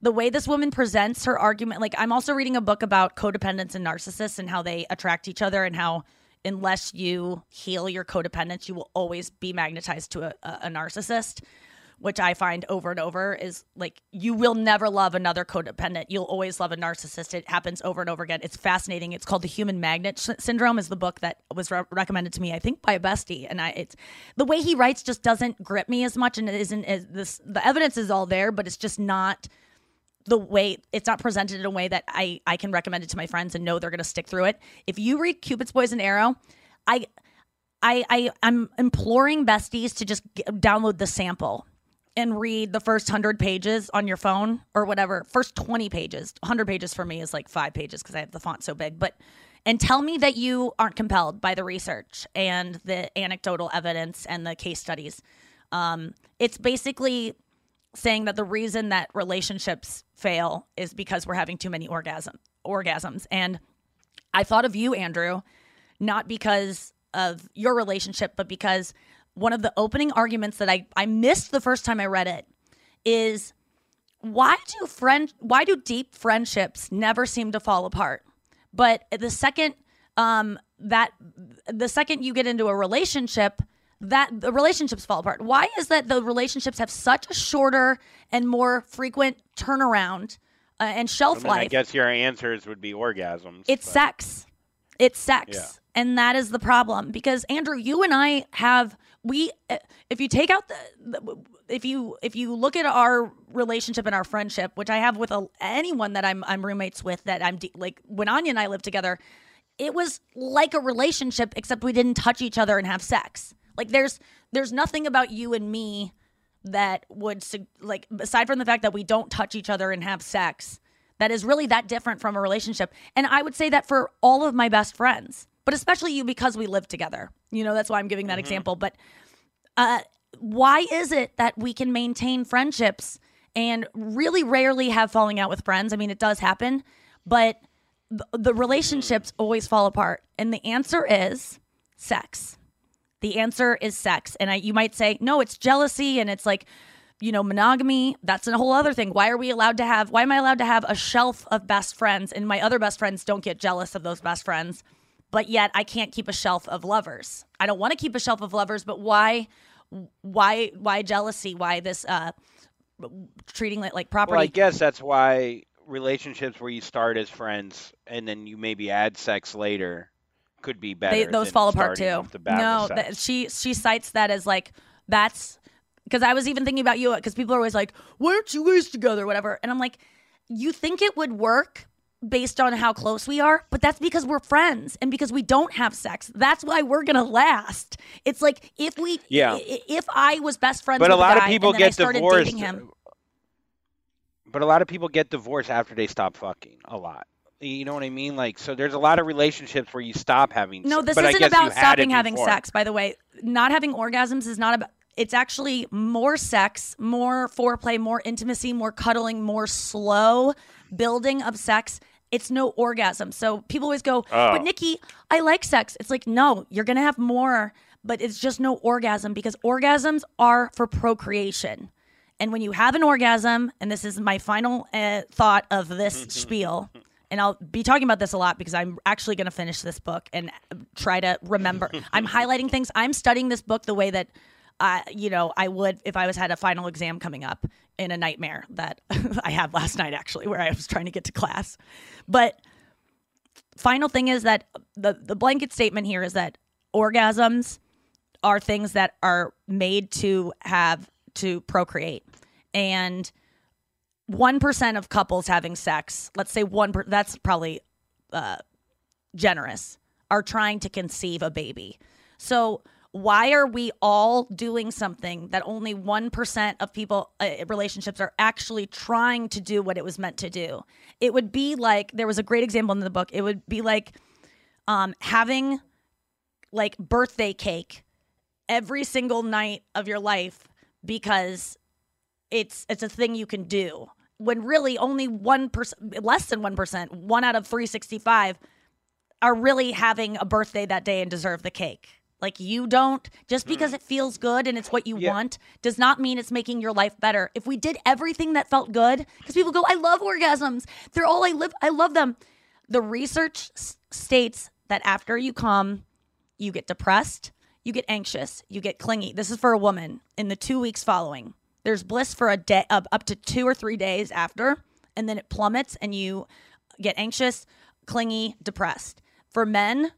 The way this woman presents her argument, like I'm also reading a book about codependents and narcissists and how they attract each other and how unless you heal your codependence, you will always be magnetized to a, a, a narcissist. Which I find over and over is like you will never love another codependent. You'll always love a narcissist. It happens over and over again. It's fascinating. It's called the Human Magnet Sy- Syndrome. Is the book that was re- recommended to me, I think, by a bestie. And I, it's the way he writes just doesn't grip me as much, and it isn't as this. The evidence is all there, but it's just not the way it's not presented in a way that I I can recommend it to my friends and know they're going to stick through it. If you read Cupid's Poison Arrow, I I I I'm imploring besties to just g download the sample and read the first 100 pages on your phone or whatever. First 20 pages. 100 pages for me is like 5 pages cuz I have the font so big, but and tell me that you aren't compelled by the research and the anecdotal evidence and the case studies. Um, it's basically saying that the reason that relationships fail is because we're having too many orgasm orgasms. And I thought of you, Andrew, not because of your relationship, but because one of the opening arguments that I, I missed the first time I read it is why do friend why do deep friendships never seem to fall apart? But the second um that the second you get into a relationship, that the relationships fall apart. Why is that the relationships have such a shorter and more frequent turnaround uh, and I, shelf life? I guess your answers would be orgasms. It's sex. It's sex. Yeah. And that is the problem because Andrew, you and I have we if you take out the, the if you if you look at our relationship and our friendship, which I have with a, anyone that I'm I'm roommates with that I'm de- like when Anya and I lived together, it was like a relationship except we didn't touch each other and have sex. Like there's there's nothing about you and me that would like aside from the fact that we don't touch each other and have sex that is really that different from a relationship and i would say that for all of my best friends but especially you because we live together you know that's why i'm giving that example but uh why is it that we can maintain friendships and really rarely have falling out with friends i mean it does happen but the, the relationships always fall apart and the answer is sex the answer is sex. And I, you might say, no, it's jealousy and it's like, you know, monogamy. That's a whole other thing. Why are we allowed to have, why am I allowed to have a shelf of best friends and my other best friends don't get jealous of those best friends? But yet I can't keep a shelf of lovers. I don't want to keep a shelf of lovers, but why, why, why jealousy? Why this, uh, treating it like property? Well, I guess that's why relationships where you start as friends and then you maybe add sex later could be better. they, those fall apart too. off the bat No, sex. she she cites that as like that's because I was even thinking about you because people are always like, "Why aren't you guys together?" Whatever, and I'm like, you think it would work based on how close we are, but that's because we're friends and because we don't have sex. That's why we're gonna last. It's like if we, Yeah. if I was best friends, But with a lot guy of people and then I get started divorced. him. But a lot of people get divorced after they stop fucking. A lot. You know what I mean? Like, so there's a lot of relationships where you stop having. No, sex, this but isn't guess about stopping having sex, by the way. Not having orgasms is not about it's actually more sex, more foreplay, more intimacy, more cuddling, more slow building of sex. It's no orgasm. So people always go, Oh. but Nikki, I like sex. It's like, no, you're gonna have more, but it's just no orgasm because orgasms are for procreation. And when you have an orgasm, and this is my final uh, thought of this spiel, and I'll be talking about this a lot because I'm actually going to finish this book and try to remember. I'm highlighting things. I'm studying this book the way that, uh, you know, I would if I was had a final exam coming up in a nightmare that I had last night, actually, where I was trying to get to class. But final thing is that the the blanket statement here is that orgasms are things that are made to have to procreate and 1% of couples having sex let's say one per, that's probably uh, generous are trying to conceive a baby. So why are we all doing something that only 1% of people uh, relationships are actually trying to do what it was meant to do? It would be like there was a great example in the book. It would be like um, having like birthday cake every single night of your life because it's it's a thing you can do. When really only 1% less than 1% 1 out of 365 are really having a birthday that day and deserve the cake like you don't just because mm. it feels good and it's what you want does not mean it's making your life better. If we did everything that felt good because people go i love orgasms. They're all i live i love them. The research s- states that after you come you get depressed you get anxious you get clingy. This is for a woman in the two weeks following. There's bliss for a day up, up to two or three days after and then it plummets and you get anxious clingy depressed. For men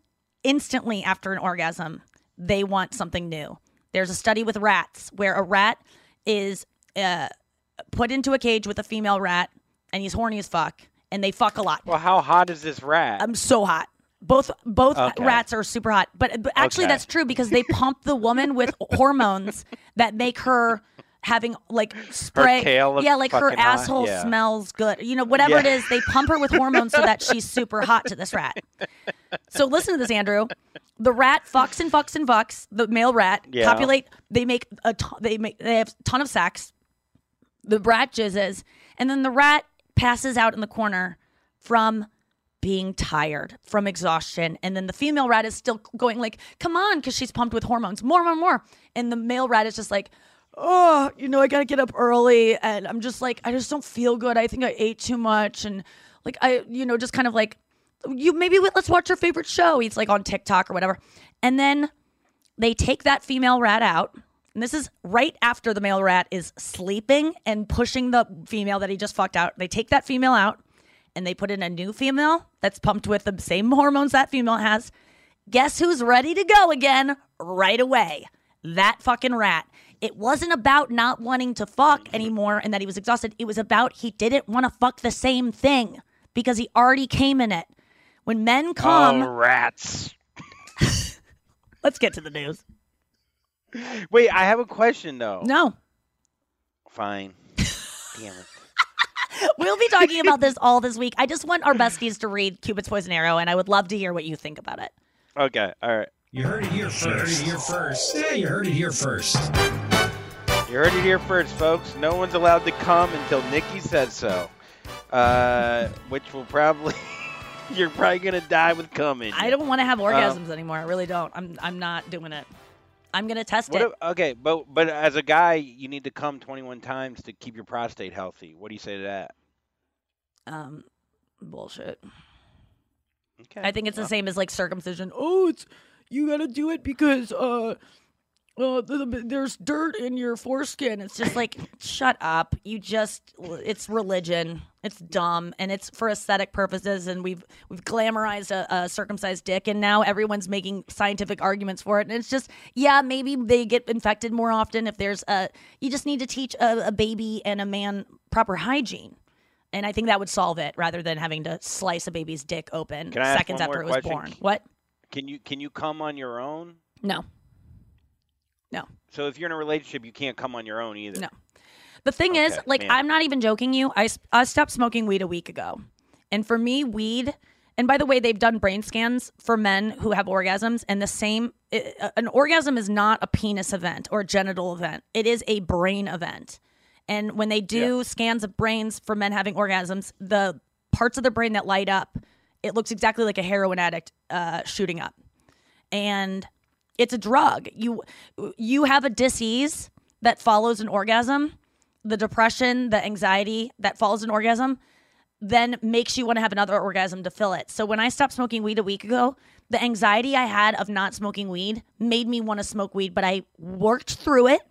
instantly after an orgasm they want something new there's a study with rats where a rat is uh, put into a cage with a female rat and he's horny as fuck and they fuck a lot Well, how hot is this rat? I'm so hot. Both both Okay. rats are super hot, but, but actually Okay. that's true because they pump the woman with hormones that make her having like spray. yeah, like her asshole Yeah. smells good. You know, whatever it Yeah. is, they pump her with hormones so that she's super hot to this rat. So listen to this, Andrew. The rat fucks and fucks and fucks. The male rat Yeah. copulate. They make a ton, they make they have a ton of sex. The rat jizzes, and then the rat passes out in the corner from being tired from exhaustion and then the female rat is still going like come on because she's pumped with hormones more more more and the male rat is just like oh you know i gotta get up early and i'm just like i just don't feel good i think i ate too much and like i you know just kind of like you maybe let's watch your favorite show he's like on tiktok or whatever and then they take that female rat out and this is right after the male rat is sleeping and pushing the female that he just fucked out they take that female out and they put in a new female that's pumped with the same hormones that female has. Guess who's ready to go again right away? That fucking rat. It wasn't about not wanting to fuck mm-hmm. anymore and that he was exhausted. It was about he didn't want to fuck the same thing because he already came in it. When men oh, come, oh, rats. let's get to the news. Wait, I have a question though. No, Fine. Damn it. we'll be talking about this all this week. I just want our besties to read Cupid's Poison Arrow, and I would love to hear what you think about it. Okay, all right. You heard it here first. You heard it here first. Yeah, you heard it here first. You heard it here first, folks. No one's allowed to come until Nikki says so. Uh, which will probably you're probably gonna die with coming. I don't want to have Um, orgasms anymore. I really don't. I'm I'm not doing it. I'm gonna test it. okay, but but as a guy, you need to come 21 times to keep your prostate healthy. What do you say to that? um, bullshit. Okay. I think it's well. the same as like circumcision. Oh, it's you gotta do it because uh, the, the- there's dirt in your foreskin. It's just like shut up. You just it's religion. It's dumb and it's for aesthetic purposes. And we've we've glamorized a, a circumcised dick, and now everyone's making scientific arguments for it. And it's just yeah, maybe they get infected more often if there's a. You just need to teach a, a baby and a man proper hygiene. And I think that would solve it rather than having to slice a baby's dick open Can I ask seconds after it was question? born. What? Can you can you come on your own? No. So if you're in a relationship, you can't come on your own either. No. The thing is, like, man. I'm not even joking you. I, I stopped smoking weed a week ago. And for me, weed, and by the way, they've done brain scans for men who have orgasms, and the same, i- uh, an orgasm is not a penis event or a genital event, it is a brain event. And when they do scans of brains for men having orgasms, the parts of the brain that light up, it looks exactly like a heroin addict uh, shooting up. And it's a drug. You you have a disease that follows an orgasm, the depression, the anxiety that follows an orgasm, then makes you want to have another orgasm to fill it. So when I stopped smoking weed a week ago, the anxiety I had of not smoking weed made me want to smoke weed, but I worked through it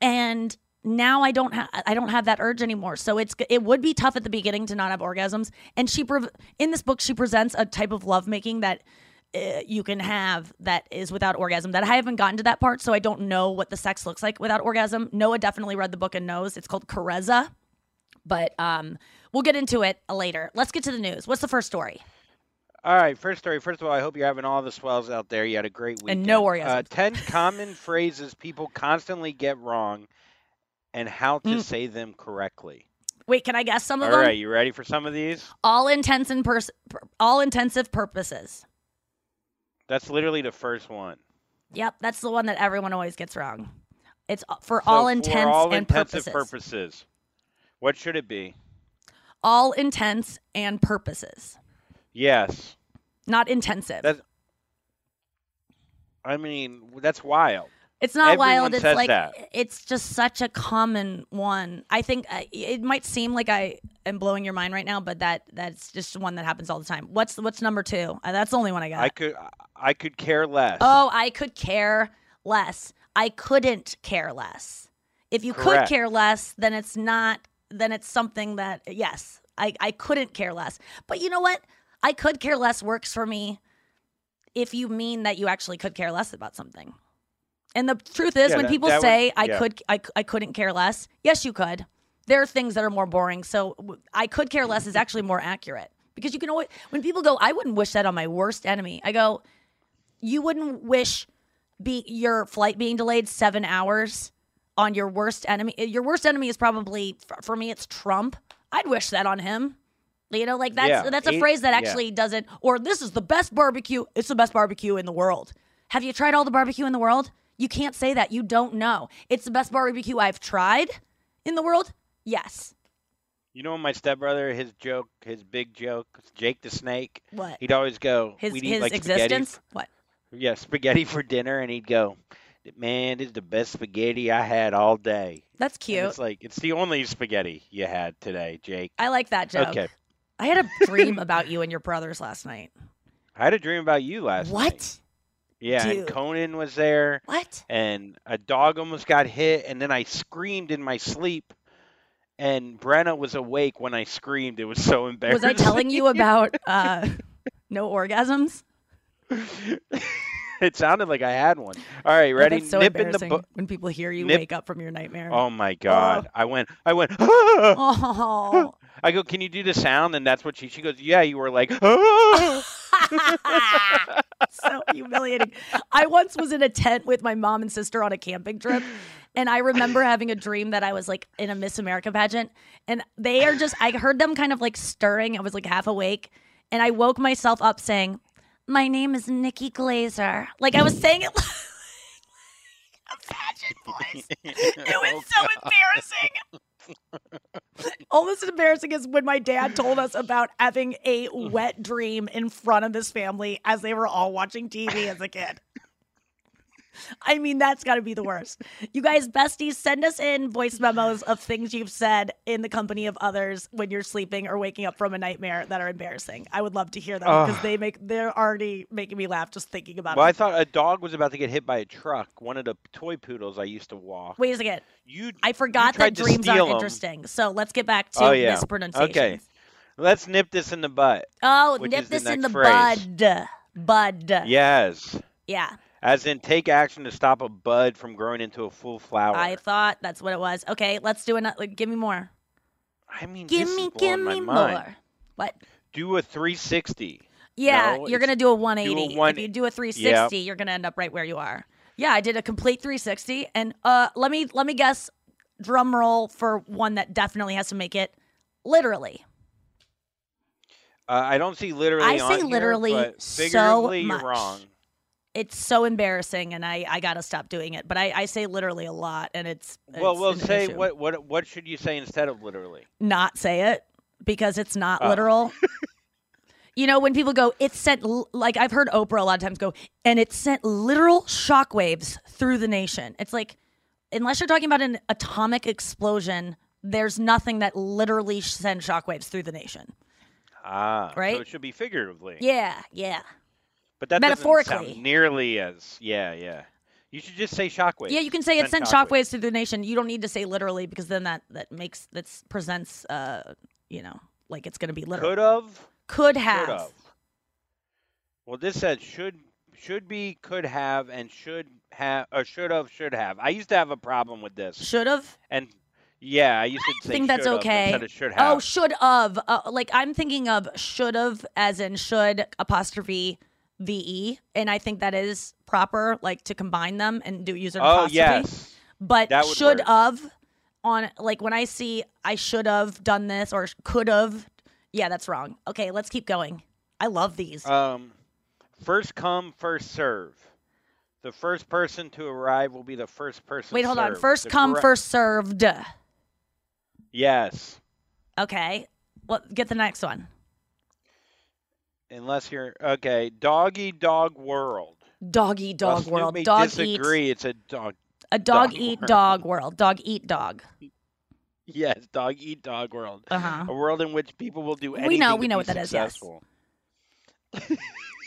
and now I don't have I don't have that urge anymore. So it's it would be tough at the beginning to not have orgasms. And she pre- in this book she presents a type of lovemaking that you can have that is without orgasm. That I haven't gotten to that part, so I don't know what the sex looks like without orgasm. Noah definitely read the book and knows it's called Karezza, but um, we'll get into it later. Let's get to the news. What's the first story? All right, first story. First of all, I hope you're having all the swells out there. You had a great weekend. And no Uh. Ten common phrases people constantly get wrong, and how to Mm. say them correctly. Wait, can I guess some of All them? All right, you ready for some of these? All intents and pers- all intensive purposes. That's literally the first one. Yep, that's the one that everyone always gets wrong. It's for So all for intents all and purposes. purposes. What should it be? All intents and purposes, Yes. not intensive. That's. I mean, that's wild. It's not Everyone wild. It's like that. it's just such a common one. I think uh, it might seem like I am blowing your mind right now, but that that's just one that happens all the time. What's what's number two? Uh, that's the only one I got. I could. I could care less. oh, I could care less. I couldn't care less. If you could care less, then it's not. Then it's something that yes, I I couldn't care less. But you know what? I could care less works for me. If you mean that you actually could care less about something. And the truth is, Yeah, when that- people that would- say I yeah. could, I, I couldn't care less. Yes, you could. There are things that are more boring. So I could care less is actually more accurate because you can always. When people go, I wouldn't wish that on my worst enemy. I go, you wouldn't wish be your flight being delayed seven hours on your worst enemy. Your worst enemy is probably for- me. It's Trump. I'd wish that on him. You know, like that's Yeah, that's a phrase that yeah. actually doesn't. Or this is the best barbecue. It's the best barbecue in the world. Have you tried all the barbecue in the world? You can't say that. You don't know. It's the best barbecue I've tried in the world. Yes. You know my stepbrother, his joke, his big joke, Jake the Snake. What? He'd always go. His his like spaghetti existence. f- What? Yeah, spaghetti for dinner, and he'd go, "Man, this is the best spaghetti I had all day." That's And cute. it's like it's the only spaghetti you had today, Jake. I like that joke. Okay. I had a dream about you and your brothers last night. I had a dream about you last What? night. What? Yeah, Dude. and Conan was there. What? And a dog almost got hit, and then I screamed in my sleep. And Brenna was awake when I screamed. It was so embarrassing. Was. I telling you about uh, no orgasms? it sounded like I had one. All right, Oh, ready? that's so Nip in the embarrassing book. when people hear you Nip- wake up from your nightmare. Oh my god! I went. I went. Oh. I go. Can you do the sound? And that's what she. She goes. Yeah. You were like. so humiliating. I once was in a tent with my mom and sister on a camping trip. And I remember having a dream that I was like in a Miss America pageant. And they are just, I heard them kind of like stirring. I was like half awake. And I woke myself up saying, My name is Nikki Glazer. Like I was saying it like a pageant voice. It was oh, so embarrassing. Almost as embarrassing as when my dad told us about having a wet dream in front of his family as they were all watching TV as a kid. I mean, that's got to be the worst. You guys, besties, send us in voice memos of things you've said in the company of others when you're sleeping or waking up from a nightmare that are embarrassing. I would love to hear them because they make they're already making me laugh just thinking about it. Well, I thought a dog was about to get hit by a truck. One of the toy poodles I used to walk. Wait a second. You I forgot tried that dreams 'em. interesting. So let's get back to oh yeah. mispronunciation. Okay. Let's nip this in the butt. Oh, nip this the in the phrase. bud. Bud. Yes. Yeah. As in, take action to stop a bud from growing into a full flower. I thought that's what it was. Okay, let's do another. Like, give me more. I mean, Give me, give me more. What? Do a 360. Yeah, No, you're gonna do a 180. one- If you do a 360, you're gonna end up right where you are. Yeah, I did a complete 360, and uh, let me let me guess. Drum roll for one that definitely has to make it literally. Uh, I don't see literally. I say here, literally but so figuratively, much. you're wrong. It's so embarrassing, and I I gotta stop doing it. But I, I say literally a lot, and it's, Well, it's well, an say issue. what what what should you say instead of literally? not say it because it's not Oh. literal. you know, when people go, it sent, like I've heard Oprah a lot of times go, and it sent literal shockwaves through the nation. It's like, unless you're talking about an atomic explosion, there's nothing that literally sends shockwaves through the nation. Ah, Right? So it should be figuratively. Yeah, yeah. But that Metaphorically. nearly as yeah, yeah. You should just say shockwave. Yeah, you can say it Send sent shockwaves through the nation. You don't need to say literally because then that that makes that presents uh you know like it's going to be literal. Could have. Could have. Could have. Well, this said should should be, could have, and should have, or should have, should have. I used to have a problem with this. Should have. And Yeah, I used to say think that's okay. Should have. Oh, should of. Uh, like I'm thinking of should have as in should apostrophe ve, and I think that is proper, like to combine them and do user. Oh, apostrophe. yes. But should work. of on like when I see I should have done this or could have, yeah, that's wrong. Okay, let's keep going. I love these. Um, first come, first serve. The first person to arrive will be the first person. Wait, hold on. First The come, correct- first served. Yes, Okay, well, get the next one. Unless you're okay. Doggy dog world. Doggy dog world. Dog disagree. It's a dog. A dog, Dog eat world. dog world. Dog eat dog. Yes, dog eat dog world. Uh-huh. A world in which people will do anything. We know- we know what that is, yes.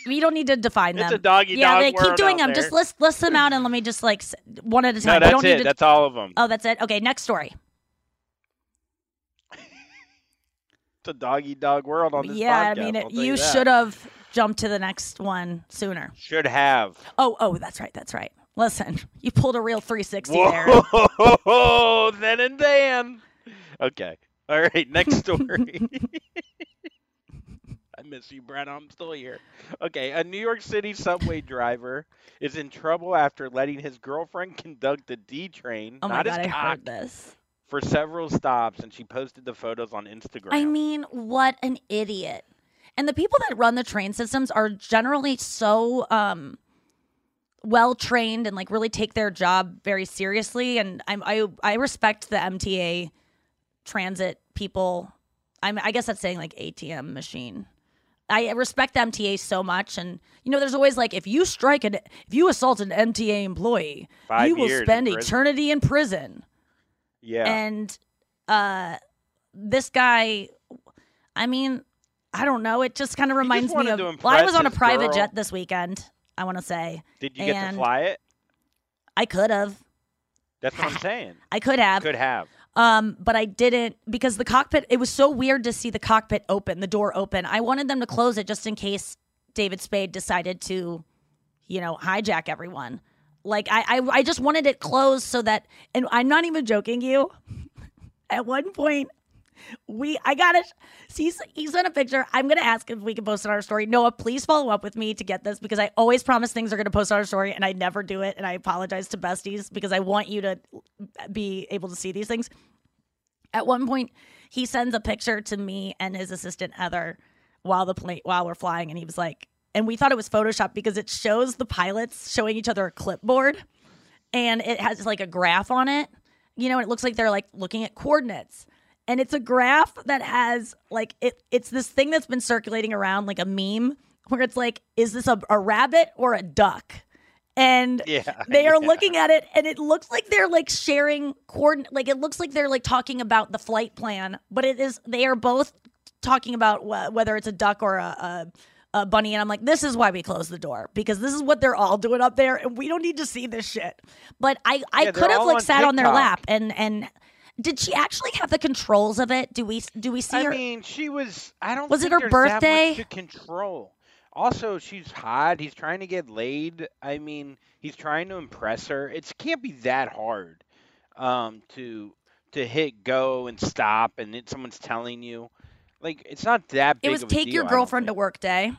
We don't need to define It's them. a doggy yeah, dog they keep doing them. Just list list them out and let me just like one at a No, time. we that's don't need it. to. That's all of them. Oh, that's it. Okay, next story. It's a dog world on this yeah, podcast. I mean, it, you should have jumped to the next one sooner. Should have. Oh, oh, that's right. That's right. Listen, you pulled a real 360 there. Whoa, then and Dan. Okay. All right. Next story. I miss you, Brett. I'm still here. Okay. A New York City subway driver is in trouble after letting his girlfriend conduct the D train, Oh my not god, I cock, heard this. For several stops, and she posted the photos on Instagram. I mean, what an idiot. And the people that run the train systems are generally so um well trained and like really take their job very seriously and I'm I I respect the MTA transit people. I'm I guess that's saying like ATM machine. I respect the MTA so much and you know there's always like if you strike an if you assault an MTA employee, Five you will years in spend eternity in prison. Yeah. And uh this guy I mean, I don't know, it just kind of reminds me of Well, I was on a private girl. jet this weekend, I want to say. Did you get to fly it? I could have. That's what I'm saying. I could have. Could have. Um, but I didn't because the cockpit. It was so weird to see the cockpit open, the door open. I wanted them to close it just in case David Spade decided to, you know, hijack everyone. Like I, I, I just wanted it closed so that, and I'm not even joking you. At one point, we, I got it. See, he sent a picture. I'm gonna ask if we can post it on our story. Noah, please follow up with me to get this because I always promise things are gonna post on our story and I never do it. And I apologize to besties because I want you to be able to see these things. At one point, he sends a picture to me and his assistant Heather while the plane while we're flying, and he was like, and we thought it was Photoshop because it shows the pilots showing each other a clipboard, and it has like a graph on it, you know, and it looks like they're like looking at coordinates. And it's a graph that has like it it's this thing that's been circulating around like a meme where it's like, is this a, a rabbit or a duck? And Yeah, they are yeah. looking at it and it looks like they're like sharing coordinate like it looks like they're like talking about the flight plan but it is they are both talking about wh- whether it's a duck or a, a, a bunny and i'm like this is why we closed the door because this is what they're all doing up there and we don't need to see this shit but i i Yeah, could have like on sat on their lap and and did she actually have the controls of it do we do we see I her I mean, she was. I don't. Was it her birthday? to control. Also, she's hot. He's trying to get laid. I mean, he's trying to impress her. It can't be that hard um, to to hit go and stop, and it, someone's telling you. Like, it's not that big. it was of a take deal, your girlfriend to work day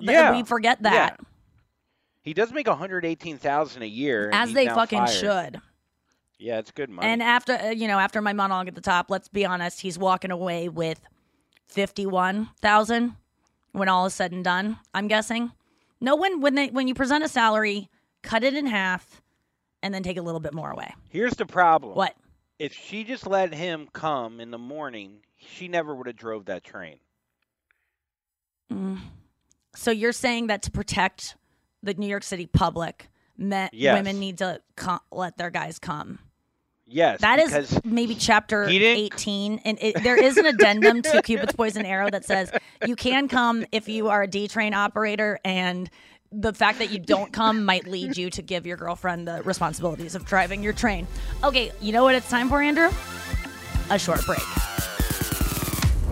Yeah, we forget yeah. that He does make one hundred eighteen thousand a year, as they fucking fired. should Yeah, it's good money. And after uh, you know, after my monologue at the top, let's be honest, he's walking away with fifty-one thousand when all is said and done. I'm guessing. No one when they when you present a salary, cut it in half, and then take a little bit more away. Here's the problem. What? If she just let him come in the morning, she never would have drove that train. Mm. So you're saying that to protect the New York City public, men, Yes. women need to co- let their guys come. Yes, That is maybe chapter 18. And it, there is an addendum to Cupid's Poison Arrow that says you can come if you are a D train operator, and the fact that you don't come might lead you to give your girlfriend the responsibilities of driving your train. Okay, you know what it's time for, Andrew? A short break.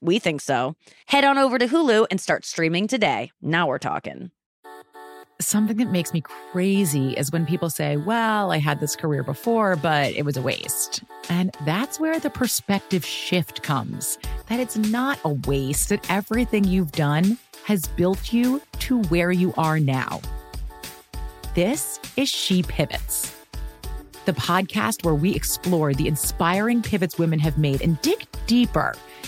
We think so. Head on over to Hulu and start streaming today. Now we're talking. Something that makes me crazy is when people say, Well, I had this career before, but it was a waste. And that's where the perspective shift comes that it's not a waste, that everything you've done has built you to where you are now. This is She Pivots, the podcast where we explore the inspiring pivots women have made and dig deeper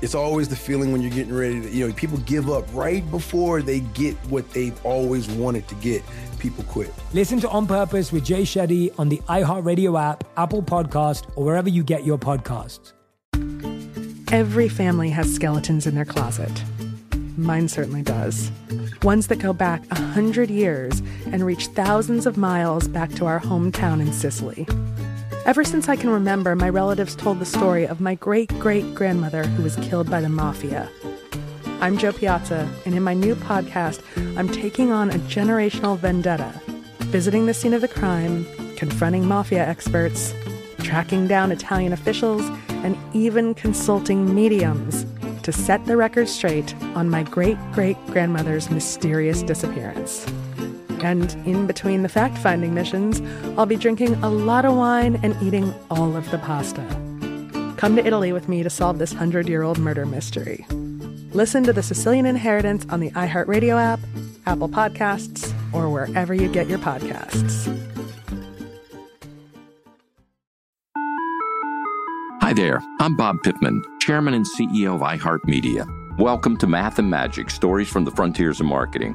It's always the feeling when you're getting ready to, you know, people give up right before they get what they've always wanted to get. People quit. Listen to On Purpose with Jay Shetty on the iHeartRadio app, Apple Podcast, or wherever you get your podcasts. Every family has skeletons in their closet. Mine certainly does. Ones that go back a hundred years and reach thousands of miles back to our hometown in Sicily. Ever since I can remember, my relatives told the story of my great great grandmother who was killed by the mafia. I'm Jo Piazza, and in my new podcast, I'm taking on a generational vendetta, visiting the scene of the crime, confronting mafia experts, tracking down Italian officials, and even consulting mediums to set the record straight on my great great grandmother's mysterious disappearance. And in between the fact finding missions, I'll be drinking a lot of wine and eating all of the pasta. Come to Italy with me to solve this hundred year old murder mystery. Listen to The Sicilian Inheritance on the iHeartRadio app, Apple Podcasts, or wherever you get your podcasts. Hi there, I'm Bob Pittman, Chairman and CEO of iHeartMedia. Welcome to Math and Magic Stories from the Frontiers of Marketing.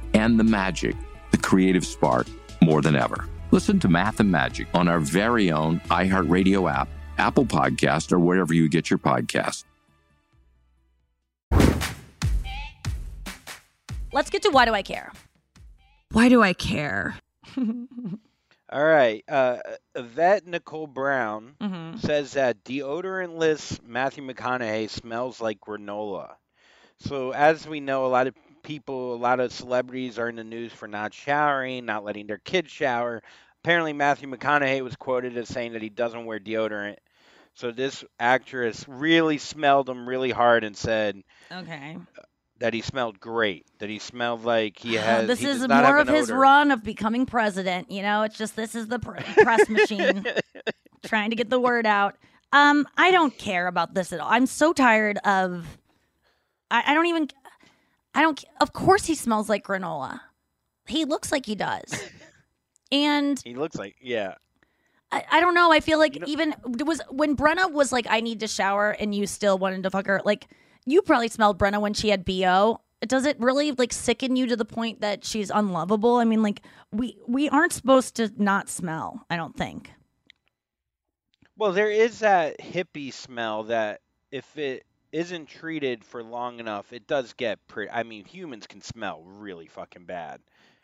and the magic, the creative spark, more than ever. Listen to Math and Magic on our very own iHeartRadio app, Apple Podcast, or wherever you get your podcasts. Let's get to why do I care? Why do I care? All right. Uh, Yvette Nicole Brown Mm-hmm. says that deodorantless Matthew McConaughey smells like granola. So, as we know, a lot of people, a lot of celebrities are in the news for not showering, not letting their kids shower. Apparently, Matthew McConaughey was quoted as saying that he doesn't wear deodorant. So this actress really smelled him really hard and said Okay. that he smelled great. That he smelled like he has. this he is more of his odor. run of becoming president. You know, it's just this is the press machine trying to get the word out. Um, I don't care about this at all. I'm so tired of. I, I don't even. I don't. Of course, he smells like granola. He looks like he does, and He looks like yeah. I, I don't know. I feel like even it was when Brenna was like, "I need to shower," and you still wanted to fuck her. Like you probably smelled Brenna when she had bo. Does it really like sicken you to the point that she's unlovable? I mean, like we we aren't supposed to not smell. I don't think. Well, there is that hippie smell that if it isn't treated for long enough, it does get pretty. I mean, humans can smell really fucking bad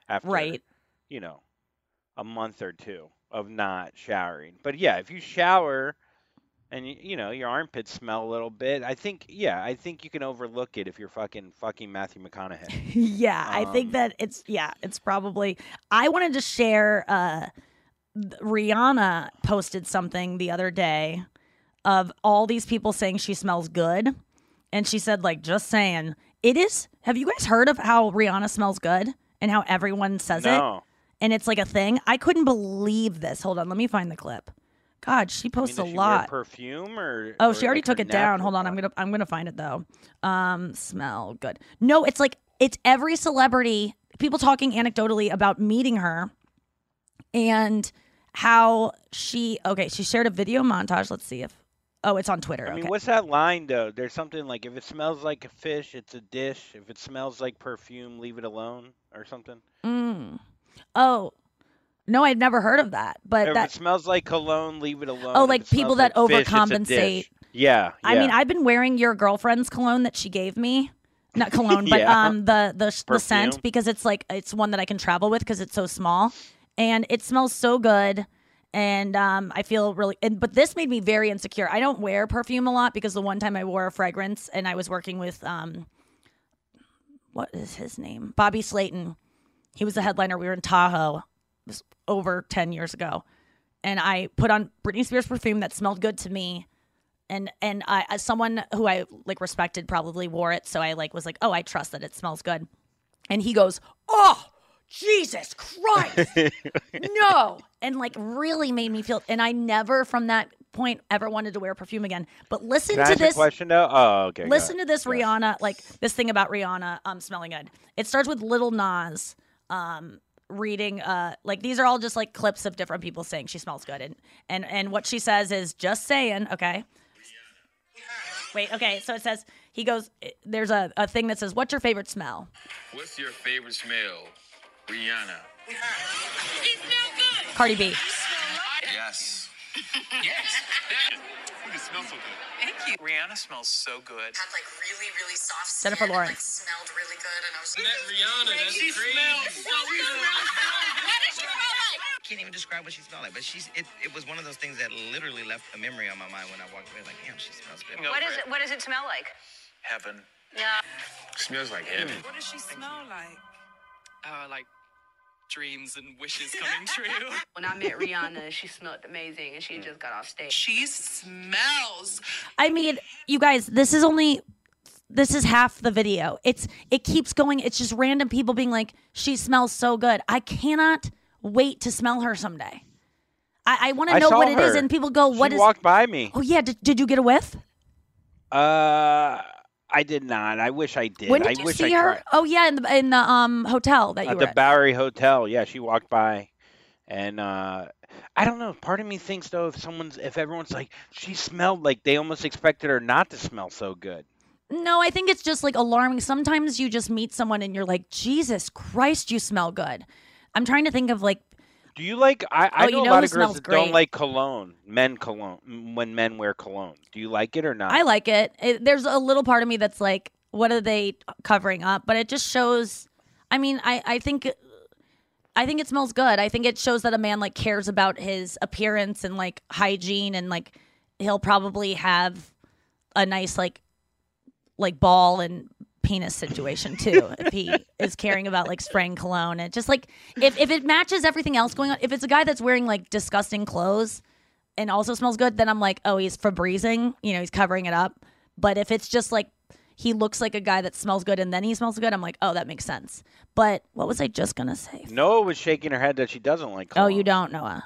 after, Right. you know, a month or two of not showering. But yeah, if you shower and you, know your armpits smell a little bit, I think yeah, I think you can overlook it if you're fucking fucking Matthew McConaughey. yeah, I think Um, that it's yeah, it's probably. I wanted to share. uh Rihanna posted something the other day of all these people saying she smells good, and she said like, just saying, it is. Have you guys heard of how Rihanna smells good and how everyone says No. it, and it's like a thing? I couldn't believe this. Hold on, let me find the clip. God, she I mean, posts a she lot. perfume or Oh, or, she already like, took it down. Hold on, I'm gonna I'm gonna find it though. Um, smell good. No, it's like it's every celebrity. People talking anecdotally about meeting her, and how she. Okay, she shared a video montage. Let's see if. Oh, it's on Twitter. I mean, okay. what's that line though? There's something like if it smells like a fish, it's a dish. If it smells like perfume, leave it alone, or something. Mm. Oh, no, I'd never heard of that. But if that it smells like cologne, leave it alone. Oh, If like people that like fish, overcompensate. dish. Yeah, I mean. I've been wearing your girlfriend's cologne that she gave me. Not cologne, but Yeah. um the the the scent because it's like it's one that I can travel with because it's so small and it smells so good and um I feel really and but this made me very insecure. I don't wear perfume a lot because the one time I wore a fragrance and I was working with um what is his name? Bobby Slayton. He was the headliner. We were in Tahoe. It was over 10 years ago. And I put on Britney Spears perfume that smelled good to me. And and I as someone who I like respected probably wore it, so I like was like, "Oh, I trust that it smells good." And he goes, "Oh, Jesus Christ. no." And like really made me feel and I never from that point ever wanted to wear perfume again. But listen Can I to ask this a question though? Oh, okay. Listen to this Rihanna, like this thing about Rihanna um smelling good. It starts with Little Nas um reading uh like these are all just like clips of different people saying she smells good and and and what she says is just saying, okay? Wait, okay. So it says he goes there's a, a thing that says what's your favorite smell? What's your favorite smell? Rihanna. Cardi B. Yes. yes. It smells so good. Thank you. Rihanna smells so good. Had like really, really soft Jennifer Lawrence. smelled really good, and I was. Rihanna, that's She crazy. smells so good. What does she smell like? Can't even describe what she smelled like, but she's it, it was one of those things that literally left a memory on my mind when I walked away. Like, damn, she smells good. What is it? What does it smell like? Heaven. Yeah. Smells like heaven. What does she smell like? uh, like dreams and wishes coming true. When I met Rihanna, she smelled amazing, and she just got off stage. She smells. I mean, you guys, this is only this is half the video. It's it keeps going. It's just random people being like, "She smells so good." I cannot wait to smell her someday. I, I want to know saw what it is, and people go, "What she is?" walked by me. Oh yeah, did, did you get a whiff? Uh, I did not. I wish I did. when I did you wish see I her? tried. Oh yeah, in the in the um hotel that you At were the at. Bowery Hotel. Yeah, she walked by, and uh, I don't know. Part of me thinks though, if someone's, if everyone's like, she smelled like they almost expected her not to smell so good. No, I think it's just like alarming. Sometimes you just meet someone and you're like, Jesus Christ, you smell good. I'm trying to think of like, Do you like? I, I Oh, know you a lot of girls that great? don't like cologne. Men cologne when men wear cologne. Do you like it or not? I like it. it. There's a little part of me that's like, what are they covering up? But it just shows. I mean, I I think. I think it smells good. I think it shows that a man like cares about his appearance and like hygiene and like he'll probably have a nice like like ball and penis situation too if he is caring about like spraying cologne and just like if, if it matches everything else going on if it's a guy that's wearing like disgusting clothes and also smells good, then I'm like, oh, he's Febrezing, you know, he's covering it up. But if it's just like he looks like a guy that smells good and then he smells good, I'm like, oh, that makes sense. But what was I just gonna say? Noah was shaking her head that she doesn't like. Cologne. Oh, you don't, Noah.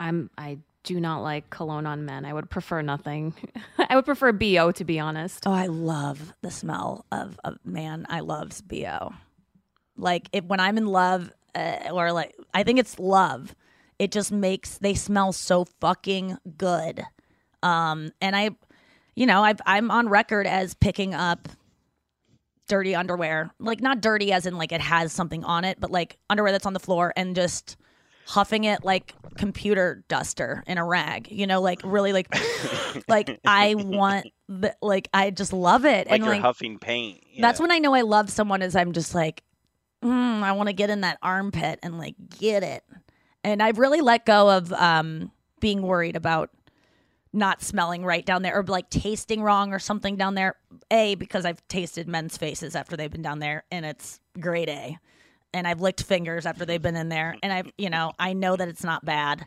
I'm I do not like cologne on men. I would prefer nothing. I would prefer BO to be honest. Oh, I love the smell of a man. I loves bo. Like if when I'm in love, uh, or like I think it's love. It just makes they smell so fucking good. Um, and I, you know, I've, I'm on record as picking up dirty underwear, like not dirty as in like it has something on it, but like underwear that's on the floor and just huffing it like computer duster in a rag. You know, like really like like I want the, like I just love it Like and you're like huffing paint. that's when I know I love someone is I'm just like, mm, I want to get in that armpit and like get it. And I've really let go of um, being worried about not smelling right down there or like tasting wrong or something down there. A, because I've tasted men's faces after they've been down there and it's grade A. And I've licked fingers after they've been in there. And I've, you know, I know that it's not bad.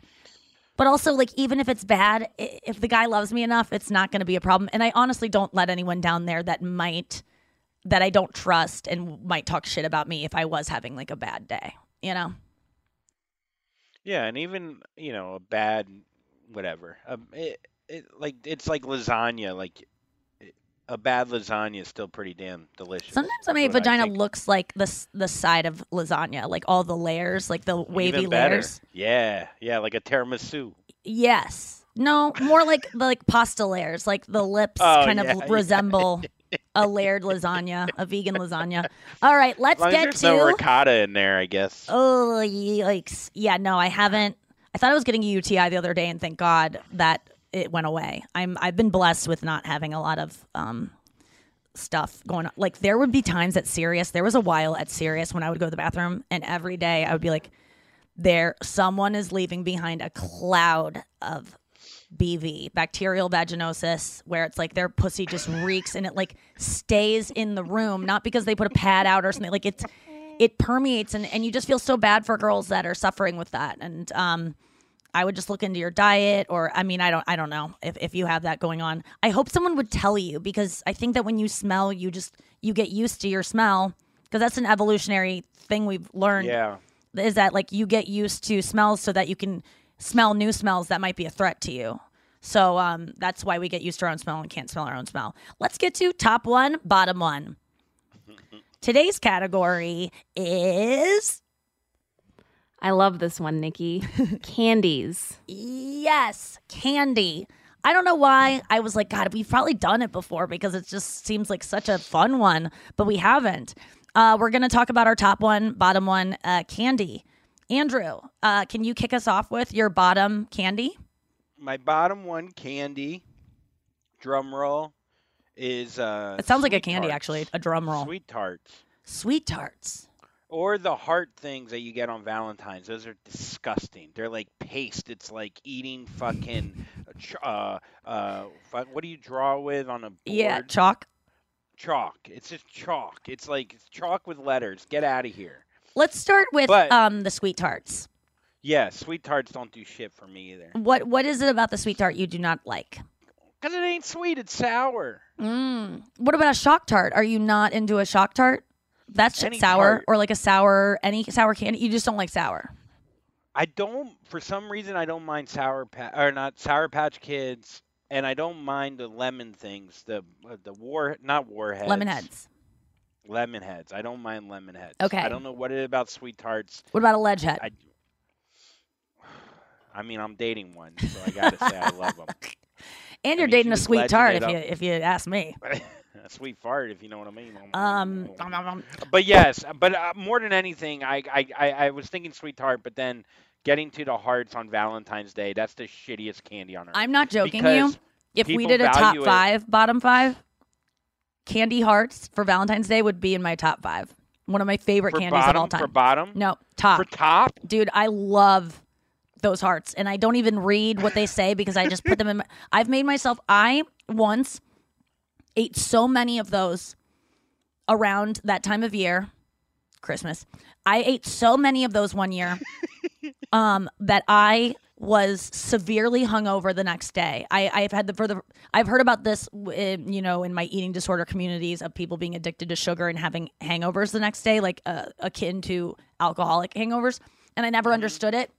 But also, like, even if it's bad, if the guy loves me enough, it's not going to be a problem. And I honestly don't let anyone down there that might that I don't trust and might talk shit about me if I was having like a bad day, you know? Yeah, and even you know a bad whatever. Um, it, it like it's like lasagna. Like a bad lasagna is still pretty damn delicious. Sometimes my That's what I vagina looks like the the side of lasagna, like all the layers, like the wavy Even better. layers. Yeah, yeah, like a tiramisu. Yes. No, more like the like pasta layers, like the lips Oh, kind yeah, of yeah. resemble a layered lasagna, a vegan lasagna. All right, let's get there's no to ricotta in there, I guess. Oh, yikes. Yeah, no, I haven't. I thought I was getting a UTI the other day, and thank God that it went away. I'm I've been blessed with not having a lot of um stuff going on. Like there would be times at Sirius. There was a while at Sirius when I would go to the bathroom, and every day I would be like, "There, someone is leaving behind a cloud of." BV, bacterial vaginosis, where it's like their pussy just reeks and it like stays in the room, not because they put a pad out or something. Like it's it permeates and, and you just feel so bad for girls that are suffering with that. And um I would just look into your diet or I mean I don't I don't know if, if you have that going on. I hope someone would tell you because I think that when you smell you just you get used to your smell because that's an evolutionary thing we've learned Yeah. is that like you get used to smells so that you can smell new smells that might be a threat to you. So um, that's why we get used to our own smell and can't smell our own smell. Let's get to top one, bottom one. Today's category is I love this one, Nikki. Candies. yes, candy. I don't know why I was like, God, we've probably done it before because it just seems like such a fun one, but we haven't. Uh, we're going to talk about our top one, bottom one, uh, candy. Andrew, uh, can you kick us off with your bottom candy? My bottom one candy, drum roll, is uh. It sounds like a candy, Tarts. actually, a drum roll. Sweet tarts. Sweet tarts. Or the heart things that you get on Valentine's. Those are disgusting. They're like paste. It's like eating fucking, uh, uh, what do you draw with on a board? Yeah, chalk. Chalk. It's just chalk. It's like it's chalk with letters. Get out of here. Let's start with But- um, the sweet tarts. Yeah, sweet tarts don't do shit for me either. What What is it about the sweet tart you do not like? Because it ain't sweet. It's sour. Mm. What about a shock tart? Are you not into a shock tart? That's sour tart. or like a sour any sour candy. You just don't like sour. I don't, for some reason, I don't mind sour patch or not sour patch kids, and I don't mind the lemon things. The uh, the war, not warheads. Lemon heads. Lemon heads. I don't mind lemon heads. Okay. I don't know what it is about sweet tarts. What about a ledge head? I, I mean, I'm dating one, so I gotta say I love them. and you're mean, dating a sweet tart if up. you if you ask me. a sweet fart, if you know what I mean. Um, But yes, but uh, more than anything, I, I I I was thinking sweet tart, but then getting to the hearts on Valentine's Day, that's the shittiest candy on earth. I'm not joking Because you. If we did a top value it- five, bottom five, candy hearts for Valentine's Day would be in my top five. One of my favorite For candies of all time. for bottom? No, top. For top? Dude, I love those hearts. And I don't even read what they say because I just put them in my I've made myself I once ate so many of those around that time of year, Christmas. I ate so many of those one year um, that I was severely hungover the next day. I, I've had the for the I've heard about this, in, you know, in my eating disorder communities of people being addicted to sugar and having hangovers the next day, like uh, akin to alcoholic hangovers, and I never understood it.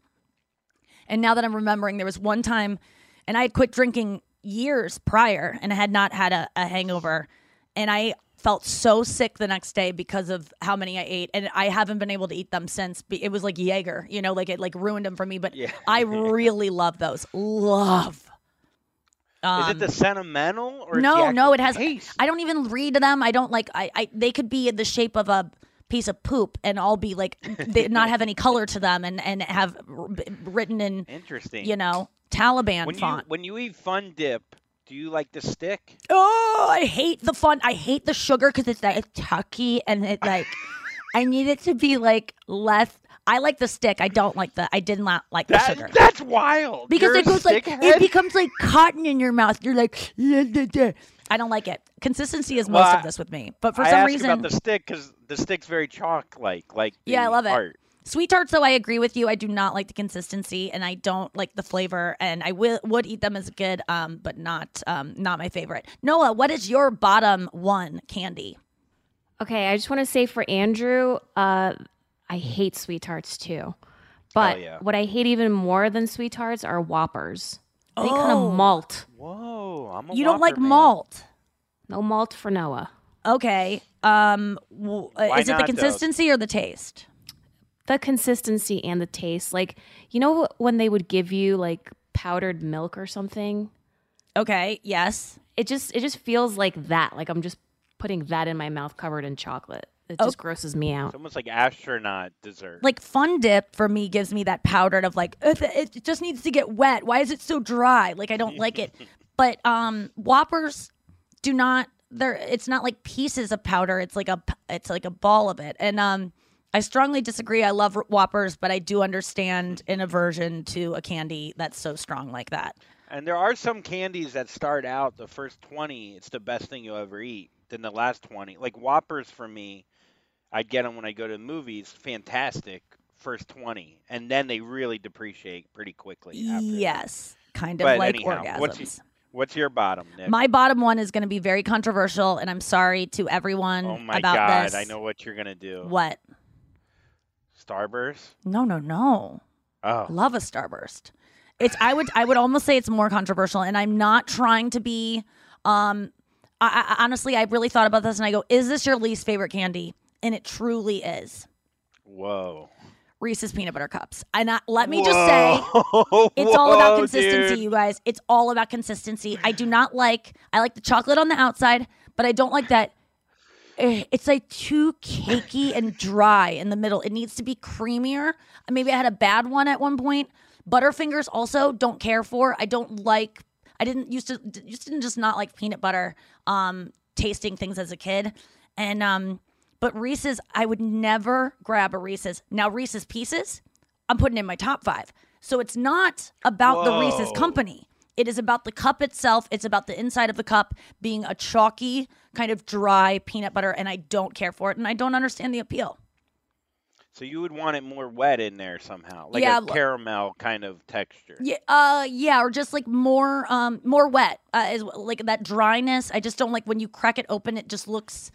And now that I'm remembering, there was one time, and I had quit drinking years prior, and I had not had a, a hangover, and I felt so sick the next day because of how many I ate, and I haven't been able to eat them since. It was like Jaeger, you know, like it like ruined them for me. But I really love those. Love. is it um, the sentimental or no, no, it has. taste? I don't even read them. I don't like. I, I they could be in the shape of a piece of poop and all be like they not have any color to them and and have written in Interesting. you know Taliban when you font. when you eat Fun Dip, do you like the stick? Oh, I hate the fun. I hate the sugar because it's like tucky and it like. I need it to be like less. I like the stick. I don't like the. I did not like the sugar That's wild. because You're it goes like stickhead? it becomes like cotton in your mouth. You're like, "Yeah, yeah, yeah." I don't like it. Consistency is most Well, of this with me, but for I some ask reason, about the stick because the stick's very chalk like. Like Yeah, I the love it. Sweet tarts, though, I agree with you. I do not like the consistency, and I don't like the flavor. And I will would eat them as good, um, but not um, not my favorite. Noah, what is your bottom one candy? Okay, I just want to say for Andrew, uh, I hate sweet tarts too. But yeah. what I hate even more than sweet tarts are Whoppers. They kind Oh. of malt. Whoa, I'm a You don't like man. malt, No malt for Noah. okay? Um, w- uh, is it the not, though? consistency or the taste? The consistency and the taste. Like, you know when they would give you like powdered milk or something? Okay, yes. It just it just feels like that. Like I'm just putting that in my mouth covered in chocolate. It just grosses me out. It's almost like astronaut dessert. Like Fun Dip for me gives me that powdered of like it just needs to get wet. Why is it so dry? Like I don't like it. But um, Whoppers do not. They're it's not like pieces of powder. It's like a p- it's like a ball of it. And um, I strongly disagree. I love Whoppers, but I do understand an aversion to a candy that's so strong like that. And there are some candies that start out the first 20, it's the best thing you'll ever eat. Then the last 20, like Whoppers for me, I get them when I go to the movies, fantastic, first 20. And then they really depreciate pretty quickly after. Yes, kind of But like anyhow, orgasms. what's, y- what's your bottom, Nick? My bottom one is going to be very controversial, and I'm sorry to everyone oh my about God, this. I know what you're going to do. What? Starburst? No, no, no. Oh. Love a starburst. It's I would I would almost say it's more controversial, and I'm not trying to be. Um, I, I honestly I really thought about this, and I go, "Is this your least favorite candy?" And it truly is. Whoa. Reese's peanut butter cups. And I, let me just say, Whoa, it's all about consistency, dude. you guys. It's all about consistency. I do not like. I like the chocolate on the outside, but I don't like that. eh, It's like too cakey and dry in the middle. It needs to be creamier. Maybe I had a bad one at one point. Butterfingers also don't care for. I don't like. I didn't used to used to just not like peanut butter um tasting things as a kid, and um. But Reese's, I would never grab a Reese's. Now Reese's Pieces, I'm putting in my top five. So it's not about the Reese's company. It is about the cup itself. It's about the inside of the cup being a chalky, kind of dry peanut butter, and I don't care for it, and I don't understand the appeal. So you would want it more wet in there somehow, like Yeah, a caramel kind of texture. Yeah, uh, yeah, or just like more, um, more wet. Uh, is like that dryness. I just don't like when you crack it open. It just looks.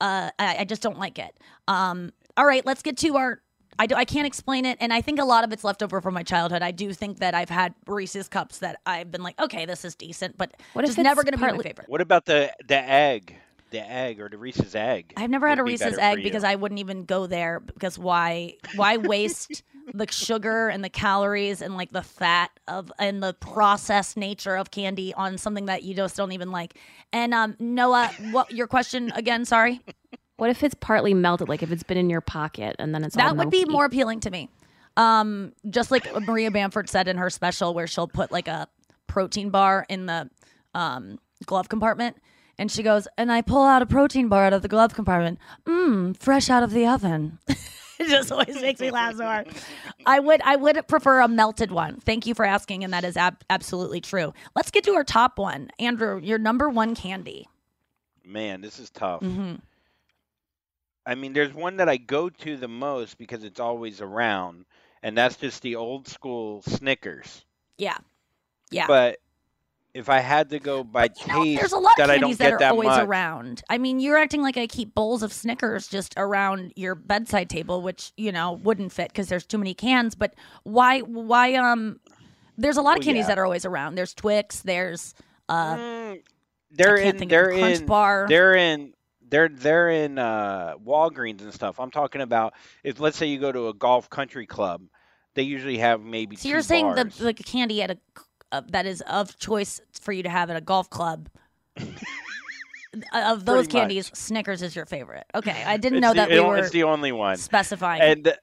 Uh, I, I just don't like it. Um, all right, let's get to our. I do. I can't explain it, and I think a lot of it's left over from my childhood. I do think that I've had Reese's cups that I've been like, okay, this is decent, but What if just it's never going to be my partly- favorite. What about the the egg, the egg or the Reese's egg? I've never had a would be Reese's egg because? I wouldn't even go there because why why waste the sugar and the calories and like the fat of and the processed nature of candy on something that you just don't even like. And um Noah, what your question again, sorry? What if it's partly melted? Like if it's been in your pocket and then it's all That would be more appealing to me. Um just like Maria Bamford said in her special where she'll put like a protein bar in the um glove compartment and she goes, and I pull out a protein bar out of the glove compartment. Mmm, fresh out of the oven. it just always makes me laugh so hard. I would I would prefer a melted one. Thank you for asking, and that is ab- absolutely true. Let's get to our top one, Andrew. Your number one candy. Man, this is tough. Mhm. I mean, there's one that I go to the most because it's always around, and that's just the old school Snickers. Yeah. Yeah. But if I had to go by taste, There's a lot of that I candies that are always much. around. I mean, you're acting like I keep bowls of Snickers just around your bedside table, which you know wouldn't fit because there's too many cans. But why? Why? Um, there's a lot of candies yeah. that are always around. There's Twix. There's uh, They're I can't in. they're of Crunch in. Bar. They're in. They're they're in uh, Walgreens and stuff. I'm talking about if let's say you go to a golf country club, they usually have maybe. so you're saying bars. the like candy at a uh, that is of choice for you to have at a golf club. of those Pretty much. candies, Snickers is your favorite. Okay, I didn't It's know the- that we were It's the only one specifying. And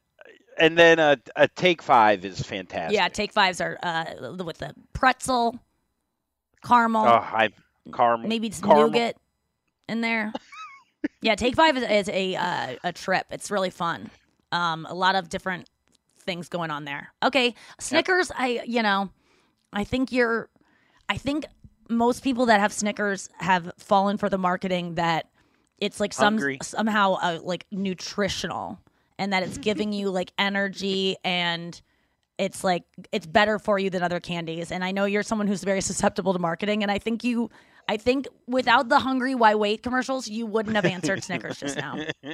and then a a take five is fantastic. Yeah, take fives are uh, with the pretzel, caramel, Oh, I caramel. maybe some caramel. nougat in there. yeah, take five is, is a uh, a trip. It's really fun. Um, a lot of different things going on there. Okay, Snickers. I you know, I think you're. I think most people that have Snickers have fallen for the marketing that it's like some Hungry. somehow uh, like nutritional and that it's giving you like energy and it's like it's better for you than other candies and i know you're someone who's very susceptible to marketing and i think you i think without the hungry why wait commercials you wouldn't have answered snickers just now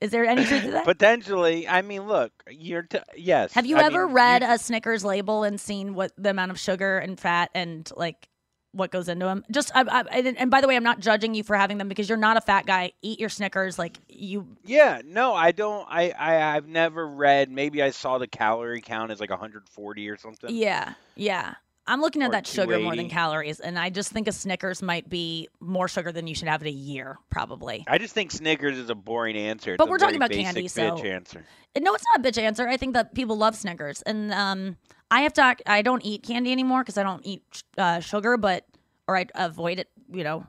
is there any truth to that Potentially, I mean, look, you're t- yes. have you I ever mean, read a snickers label and seen what the amount of sugar and fat and like what goes into them just I, I, and and by the way i'm not judging you for having them because you're not a fat guy eat your snickers like you Yeah, no, I don't. I, I I've never read. Maybe I saw the calorie count as like 140 or something. Yeah, yeah. I'm looking at that sugar more than calories, and I just think a Snickers might be more sugar than you should have in a year, probably. I just think Snickers is a boring answer. It's But we're talking about candy, basic so- bitch answer. No, it's not a bitch answer. I think that people love Snickers, and um, I have to. I don't eat candy anymore because I don't eat uh, sugar, but or I avoid it. You know,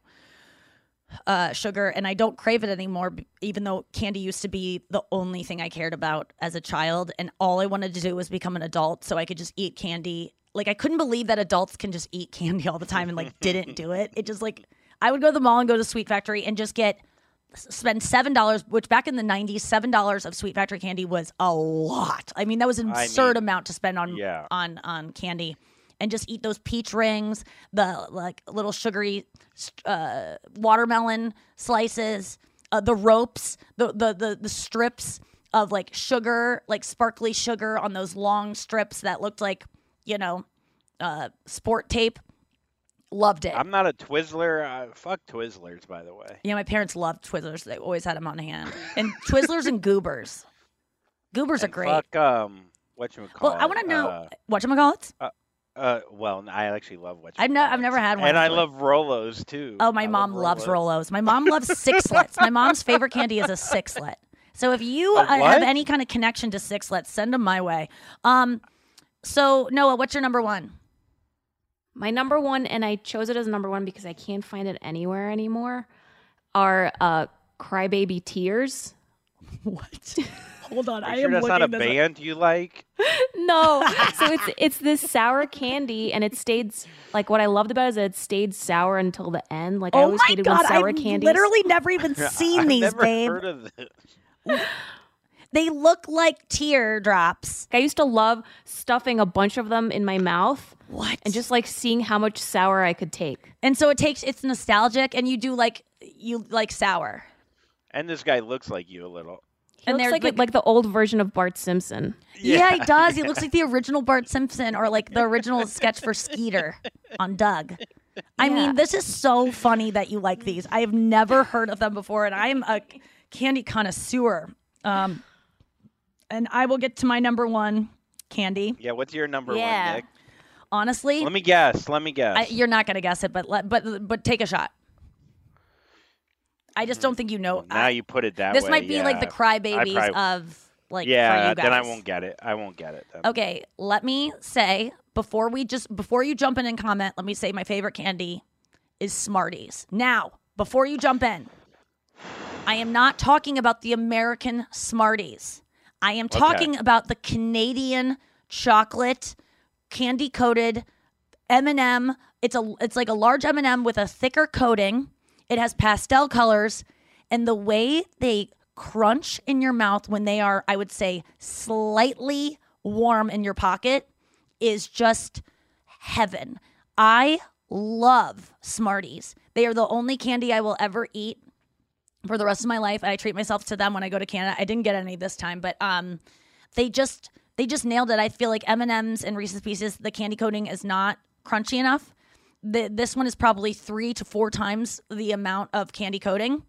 uh, sugar, and I don't crave it anymore. Even though candy used to be the only thing I cared about as a child, and all I wanted to do was become an adult, so I could just eat candy. Like I couldn't believe that adults can just eat candy all the time and like didn't do it. It just like I would go to the mall and go to Sweet Factory and just get spend seven dollars, which back in the '90s, seven dollars of Sweet Factory candy was a lot. I mean, that was an I absurd mean, amount to spend on yeah. on on candy, and just eat those peach rings, the like little sugary uh, watermelon slices, uh, the ropes, the, the the the strips of like sugar, like sparkly sugar on those long strips that looked like you know uh, sport tape. Loved it. I'm not a Twizzler. Uh, fuck Twizzlers, by the way. Yeah, my parents loved Twizzlers. They always had them on hand. And Twizzlers and Goobers. Goobers are great. Fuck um, what you well, I want to know Uh, what you call it. uh, uh, well, I actually love what. I've no, I've never had one. And I love Rolos too. Oh, my I mom love loves Rolos. My mom loves sixlets. my mom's favorite candy is a sixlet. So if you uh, have any kind of connection to sixlets, send them my way. Um, so Noah, what's your number one? My number one, and I chose it as number one because I can't find it anywhere anymore, are uh, Crybaby Tears. What? Hold on, Are you sure that's not a band you like? No, so it's it's this sour candy, and it stayed like what I loved about it is that it stayed sour until the end. Like I oh always my hated god, when sour I've candies. literally never even seen I've these, never babe. heard of this. They look like teardrops. I used to love stuffing a bunch of them in my mouth. What? And just like seeing how much sour I could take. And so it takes it's nostalgic, and you do like you like sour. And this guy looks like you a little. He And looks like, like- like the old version of Bart Simpson. Yeah. he does. He looks like the original Bart Simpson or like the original sketch for Skeeter on Doug. I Yeah. mean, this is so funny that you like these. I have never heard of them before, and I am a candy connoisseur. Um, and I will get to my number one candy. Yeah, what's your number Yeah. one, Nick? Honestly, Let me guess. Let me guess. I, you're not gonna guess it, but let, but but take a shot. I just don't mm. think you know. now you put it that this way. might be like the yeah. crybabies I probably- of like for yeah, you guys. then I won't get it. I won't get it. Then. Okay, let me say before we just before you jump in and comment, let me say my favorite candy is Smarties. Now, before you jump in, I am not talking about the American Smarties. I am Okay. talking about the Canadian chocolate candy coated M&M. It's a it's like a large M&M with a thicker coating. It has pastel colors and the way they crunch in your mouth when they are, I would say, slightly warm in your pocket is just heaven. I love Smarties. They are the only candy I will ever eat for the rest of my life. I treat myself to them when I go to Canada. I didn't get any this time, but um, they just they just nailed it. I feel like M and M's and Reese's Pieces, the candy coating is not crunchy enough. The, this one is probably three to four times the amount of candy coating,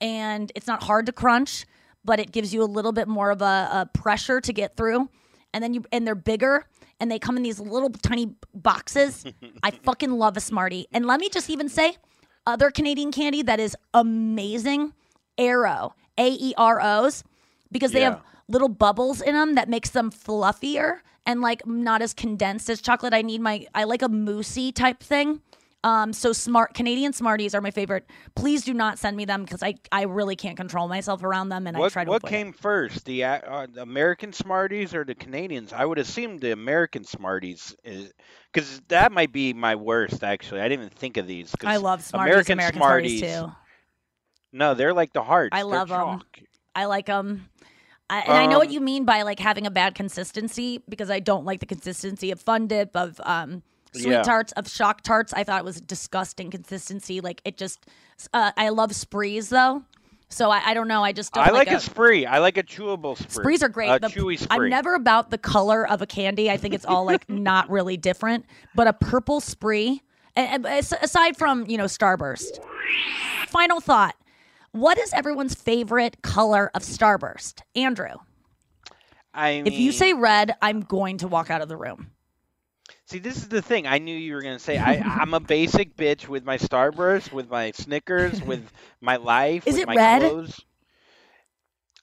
and it's not hard to crunch, but it gives you a little bit more of a, a pressure to get through. And then you and they're bigger, and they come in these little tiny boxes. I fucking love a Smartie. And let me just even say, other Canadian candy that is amazing, Aero, A E R O's, because they Yeah. have little bubbles in them that makes them fluffier and like not as condensed as chocolate. I need my I like a moussey type thing. Um, so smart Canadian Smarties are my favorite. Please do not send me them because I I really can't control myself around them and I What try to what avoid it. came first, the uh, uh, the American Smarties or the Canadians? I would assume the American Smarties, because that might be my worst. Actually, I didn't even think of these. 'cause I love Smarties, American, American Smarties. Smarties, too. No, they're like the hearts. I love them. I like them. I, and I know what Um, you mean by like having a bad consistency because I don't like the consistency of Fun Dip of um, sweet Yeah. tarts of shock tarts. I thought it was disgusting consistency. Like it just. Uh, I love sprees though, so I, I don't know. I just don't I like, a, a spree. I like a chewable spree. Sprees are great. A The- chewy spree. I'm never about the color of a candy. I think it's all like not really different. But a purple spree, and, and aside from you know Starburst. Final thought: What is everyone's favorite color of Starburst? Andrew, I if you say red, I'm going to walk out of the room. See, this is the thing. I knew you were gonna say. I, I'm a basic bitch with my Starburst, with my Snickers, with my life, Is with it my red? clothes.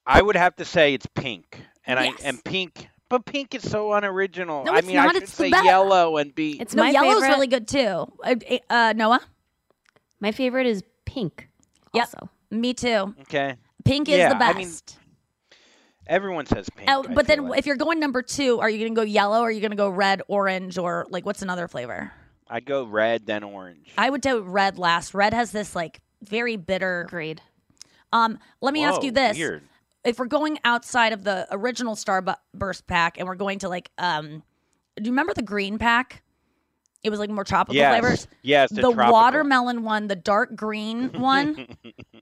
I would have to say it's pink, and Yes. I and pink, but pink is so unoriginal. No, I it's mean, I not. should It's the say best. yellow and be. It's no, my yellow's favorite. really good too. Uh, uh, Noah, My favorite is pink. Yep. Also. me too. okay. Pink is Yeah, the I best. mean, Everyone says pink. Oh, but then like. if you're going number two, are you going to go yellow? Or are you going to go red, orange, or like what's another flavor? I'd go red then orange. I would do red last. Red has this like very bitter. Agreed. Um, let me ask you this: weird. If we're going outside of the original Starburst pack and we're going to like, um, do you remember the green pack? It was like more tropical Yes. flavors. Yes, the the tropical. watermelon one, the dark green one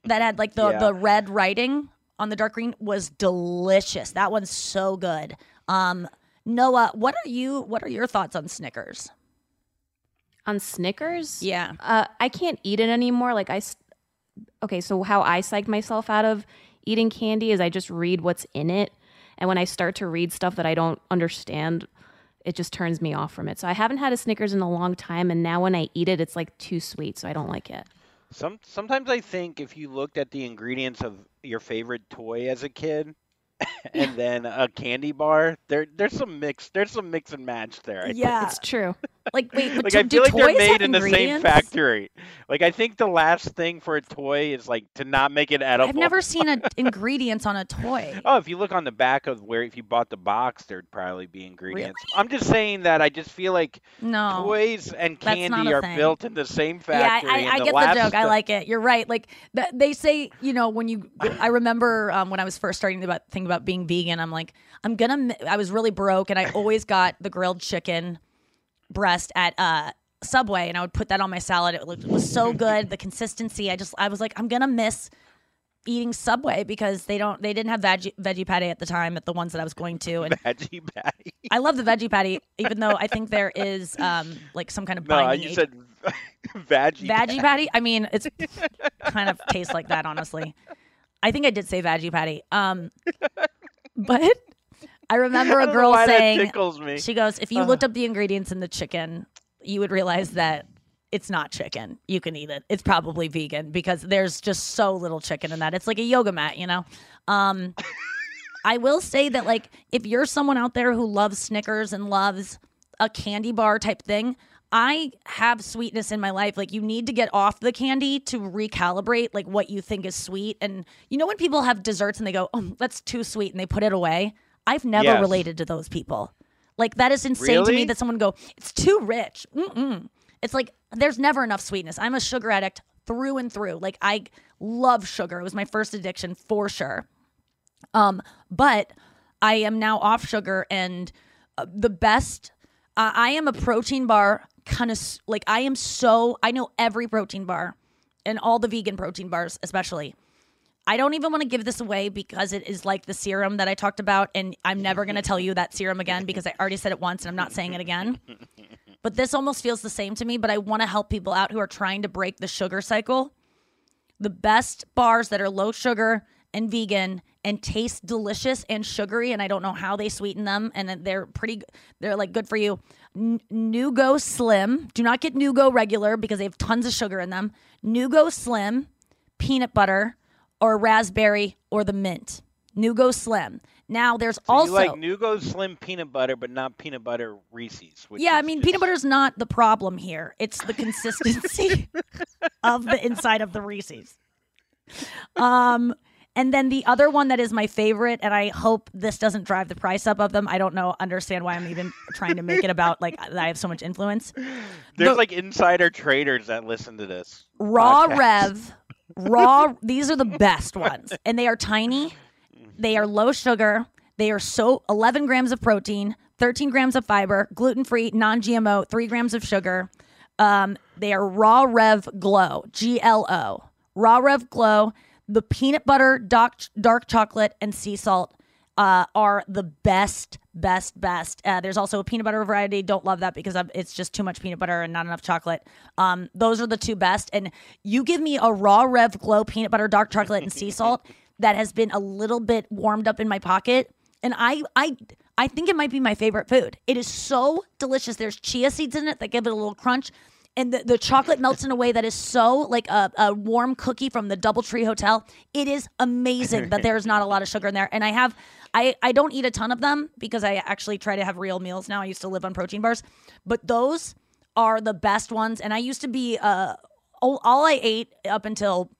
that had like the Yeah. the red writing on the dark green was delicious. That one's so good. Um, Noah, what are you? What are your thoughts on Snickers? On Snickers? Yeah. Uh, I can't eat it anymore. Like I, okay, so how I psych myself out of eating candy is I just read what's in it, and when I start to read stuff that I don't understand, it just turns me off from it. So I haven't had a Snickers in a long time, and now when I eat it, it's like too sweet, so I don't like it. Some sometimes I think if you looked at the ingredients of your favorite toy as a kid, and then a candy bar, there there's some mix there's some mix and match there. I think. Yeah, It's true. Like wait, like I feel like they're made in the same factory. Like I think the last thing for a toy is like to not make it edible. I've never seen a, ingredients on a toy. Oh, if you look on the back of where if you bought the box, there'd probably be ingredients. I'm just saying that I just feel like No, toys and candy are thing. built in the same Yeah, factory. I, I, I the get the joke. I like it. You're right. Like th- they say, you know, when you, I remember um, when I was first starting to about, think about being vegan. I'm like, I'm gonna. I was really broke, and I always got the grilled chicken breast at uh, Subway, and I would put that on my salad. It, looked, it was so good. The consistency. I just, I was like, I'm gonna miss eating Subway because they don't, they didn't have veggie veggie patty at the time at the ones that I was going to, and veggie patty. I love the veggie patty, even though I think there is um, like some kind of No, you said veggie. veggie patty. I mean, it's kind of tastes like that, honestly. I think I did say veggie patty. Um, but I remember a girl saying, me. she goes, if you Uh. looked up the ingredients in the chicken, you would realize that it's not chicken. You can eat it. It's probably vegan because there's just so little chicken in that. It's like a yoga mat, you know. Um, I will say that like if you're someone out there who loves Snickers and loves a candy bar type thing, I have sweetness in my life. Like you need to get off the candy to recalibrate like what you think is sweet. And you know when people have desserts and they go, "Oh, that's too sweet," and they put it away. I've never Yes. related to those people. Like that is insane to me that someone go, "It's too rich." Mm-mm. It's like there's never enough sweetness. I'm a sugar addict through and through. Like I love sugar. It was my first addiction for sure. Um, but I am now off sugar and uh, the best. Uh, I am a protein bar kind of like I am so I know every protein bar and all the vegan protein bars especially. I don't even want to give this away because it is like the serum that I talked about, and I'm never going to tell you that serum again because I already said it once and I'm not saying it again. But this almost feels the same to me, but I want to help people out who are trying to break the sugar cycle. The best bars that are low sugar and vegan and taste delicious and sugary, and I don't know how they sweeten them, and they're pretty, they're like good for you. N- Nugo Slim. Do not get Nugo regular because they have tons of sugar in them. Nugo Slim, peanut butter, or raspberry, or the mint. Nugo Slim. Now there's So also you like Nugo Slim peanut butter, but not peanut butter Reese's. Which yeah, I mean, just- peanut butter's not the problem here. It's the consistency of the inside of the Reese's. Um, and then the other one that is my favorite, and I hope this doesn't drive the price up of them. I don't know, understand why I'm even trying to make it about like I have so much influence. There's The- like insider traders that listen to this. Raw podcast. Rev, raw. These are the best ones, and they are tiny. They are low sugar. They are so 11 grams of protein, 13 grams of fiber, gluten free, non GMO, three grams of sugar. Um, they are Raw Rev Glo, G L O. Raw Rev Glo. The peanut butter, dark, dark chocolate, and sea salt uh, are the best, best, best. Uh, there's also a peanut butter variety. Don't love that because I'm, it's just too much peanut butter and not enough chocolate. Um, those are the two best. And you give me a raw Rev Glo peanut butter, dark chocolate, and sea salt that has been a little bit warmed up in my pocket, and I, I, I think it might be my favorite food. It is so delicious. There's chia seeds in it that give it a little crunch. And the, the chocolate melts in a way that is so like a, a warm cookie from the Doubletree Hotel. It is amazing that there's not a lot of sugar in there. And I have I, I don't eat a ton of them because I actually try to have real meals now. I used to live on protein bars, but those are the best ones. And I used to be uh all, all I ate up until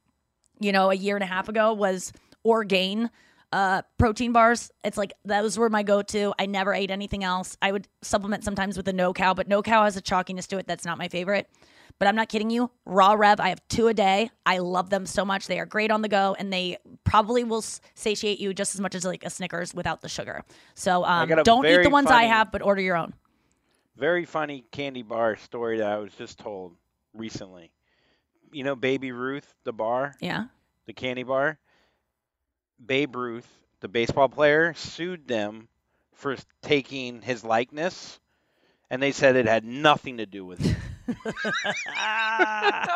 you know a year and a half ago was Orgain uh protein bars. It's like those were my go-to. I never ate anything else. I would supplement sometimes with a no cow, but no cow has a chalkiness to it that's not my favorite. But I'm not kidding you. Raw Rev, I have two a day. I love them so much. They are great on the go, and they probably will satiate you just as much as like a Snickers without the sugar. So um, don't eat the ones I have, but order your own. Very funny candy bar story that I was just told recently. You know Baby Ruth, the bar, Yeah. the candy bar? Babe Ruth, the baseball player, sued them for taking his likeness, and they said it had nothing to do with it.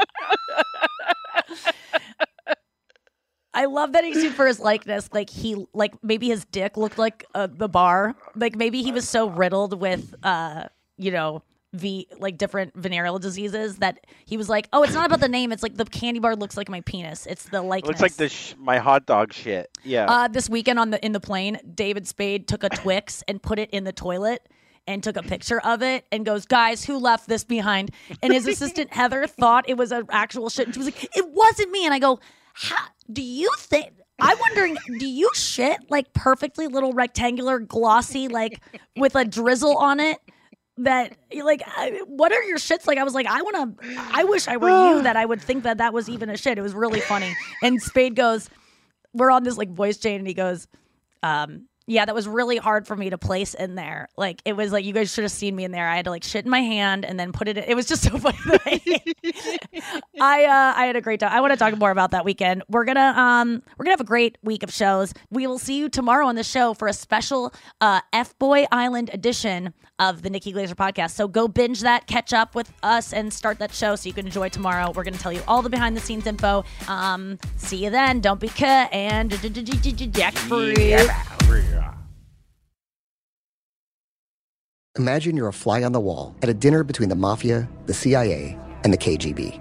I love that he sued for his likeness. Like he, like maybe his dick looked like uh, the bar. Like maybe he was so riddled with, uh, you know, v like different venereal diseases that he was like, oh, it's not about the name. It's like the candy bar looks like my penis. It's the likeness. Looks like the sh- my hot dog shit. Yeah. Uh, this weekend on the in the plane, David Spade took a Twix and put it in the toilet and took a picture of it and goes, "Guys, who left this behind?" And his assistant Heather thought it was an actual shit. And she was like, "It wasn't me." And I go, How, "Do you think?" I'm wondering, do you shit like perfectly little rectangular, glossy, like with a drizzle on it? That like, I, what are your shits like? I was like, I want to. I wish I were you. That I would think that that was even a shit. It was really funny. And Spade goes, we're on this like voice chain and he goes um yeah that was really hard for me to place in there like it was like you guys should have seen me in there i had to like shit in my hand and then put it in. it was just so funny i uh i had a great time. I want to talk more about that weekend. We're gonna um we're gonna have a great week of shows. We will see you tomorrow on the show for a special uh f-boy island edition of the nikki glazer podcast. So go binge that catch up with us and start that show so you can enjoy tomorrow. We're gonna tell you all the behind the scenes info. Um see you then. Don't be cut. And jack free. Imagine you're a fly on the wall at a dinner between the mafia, the CIA, and the KGB.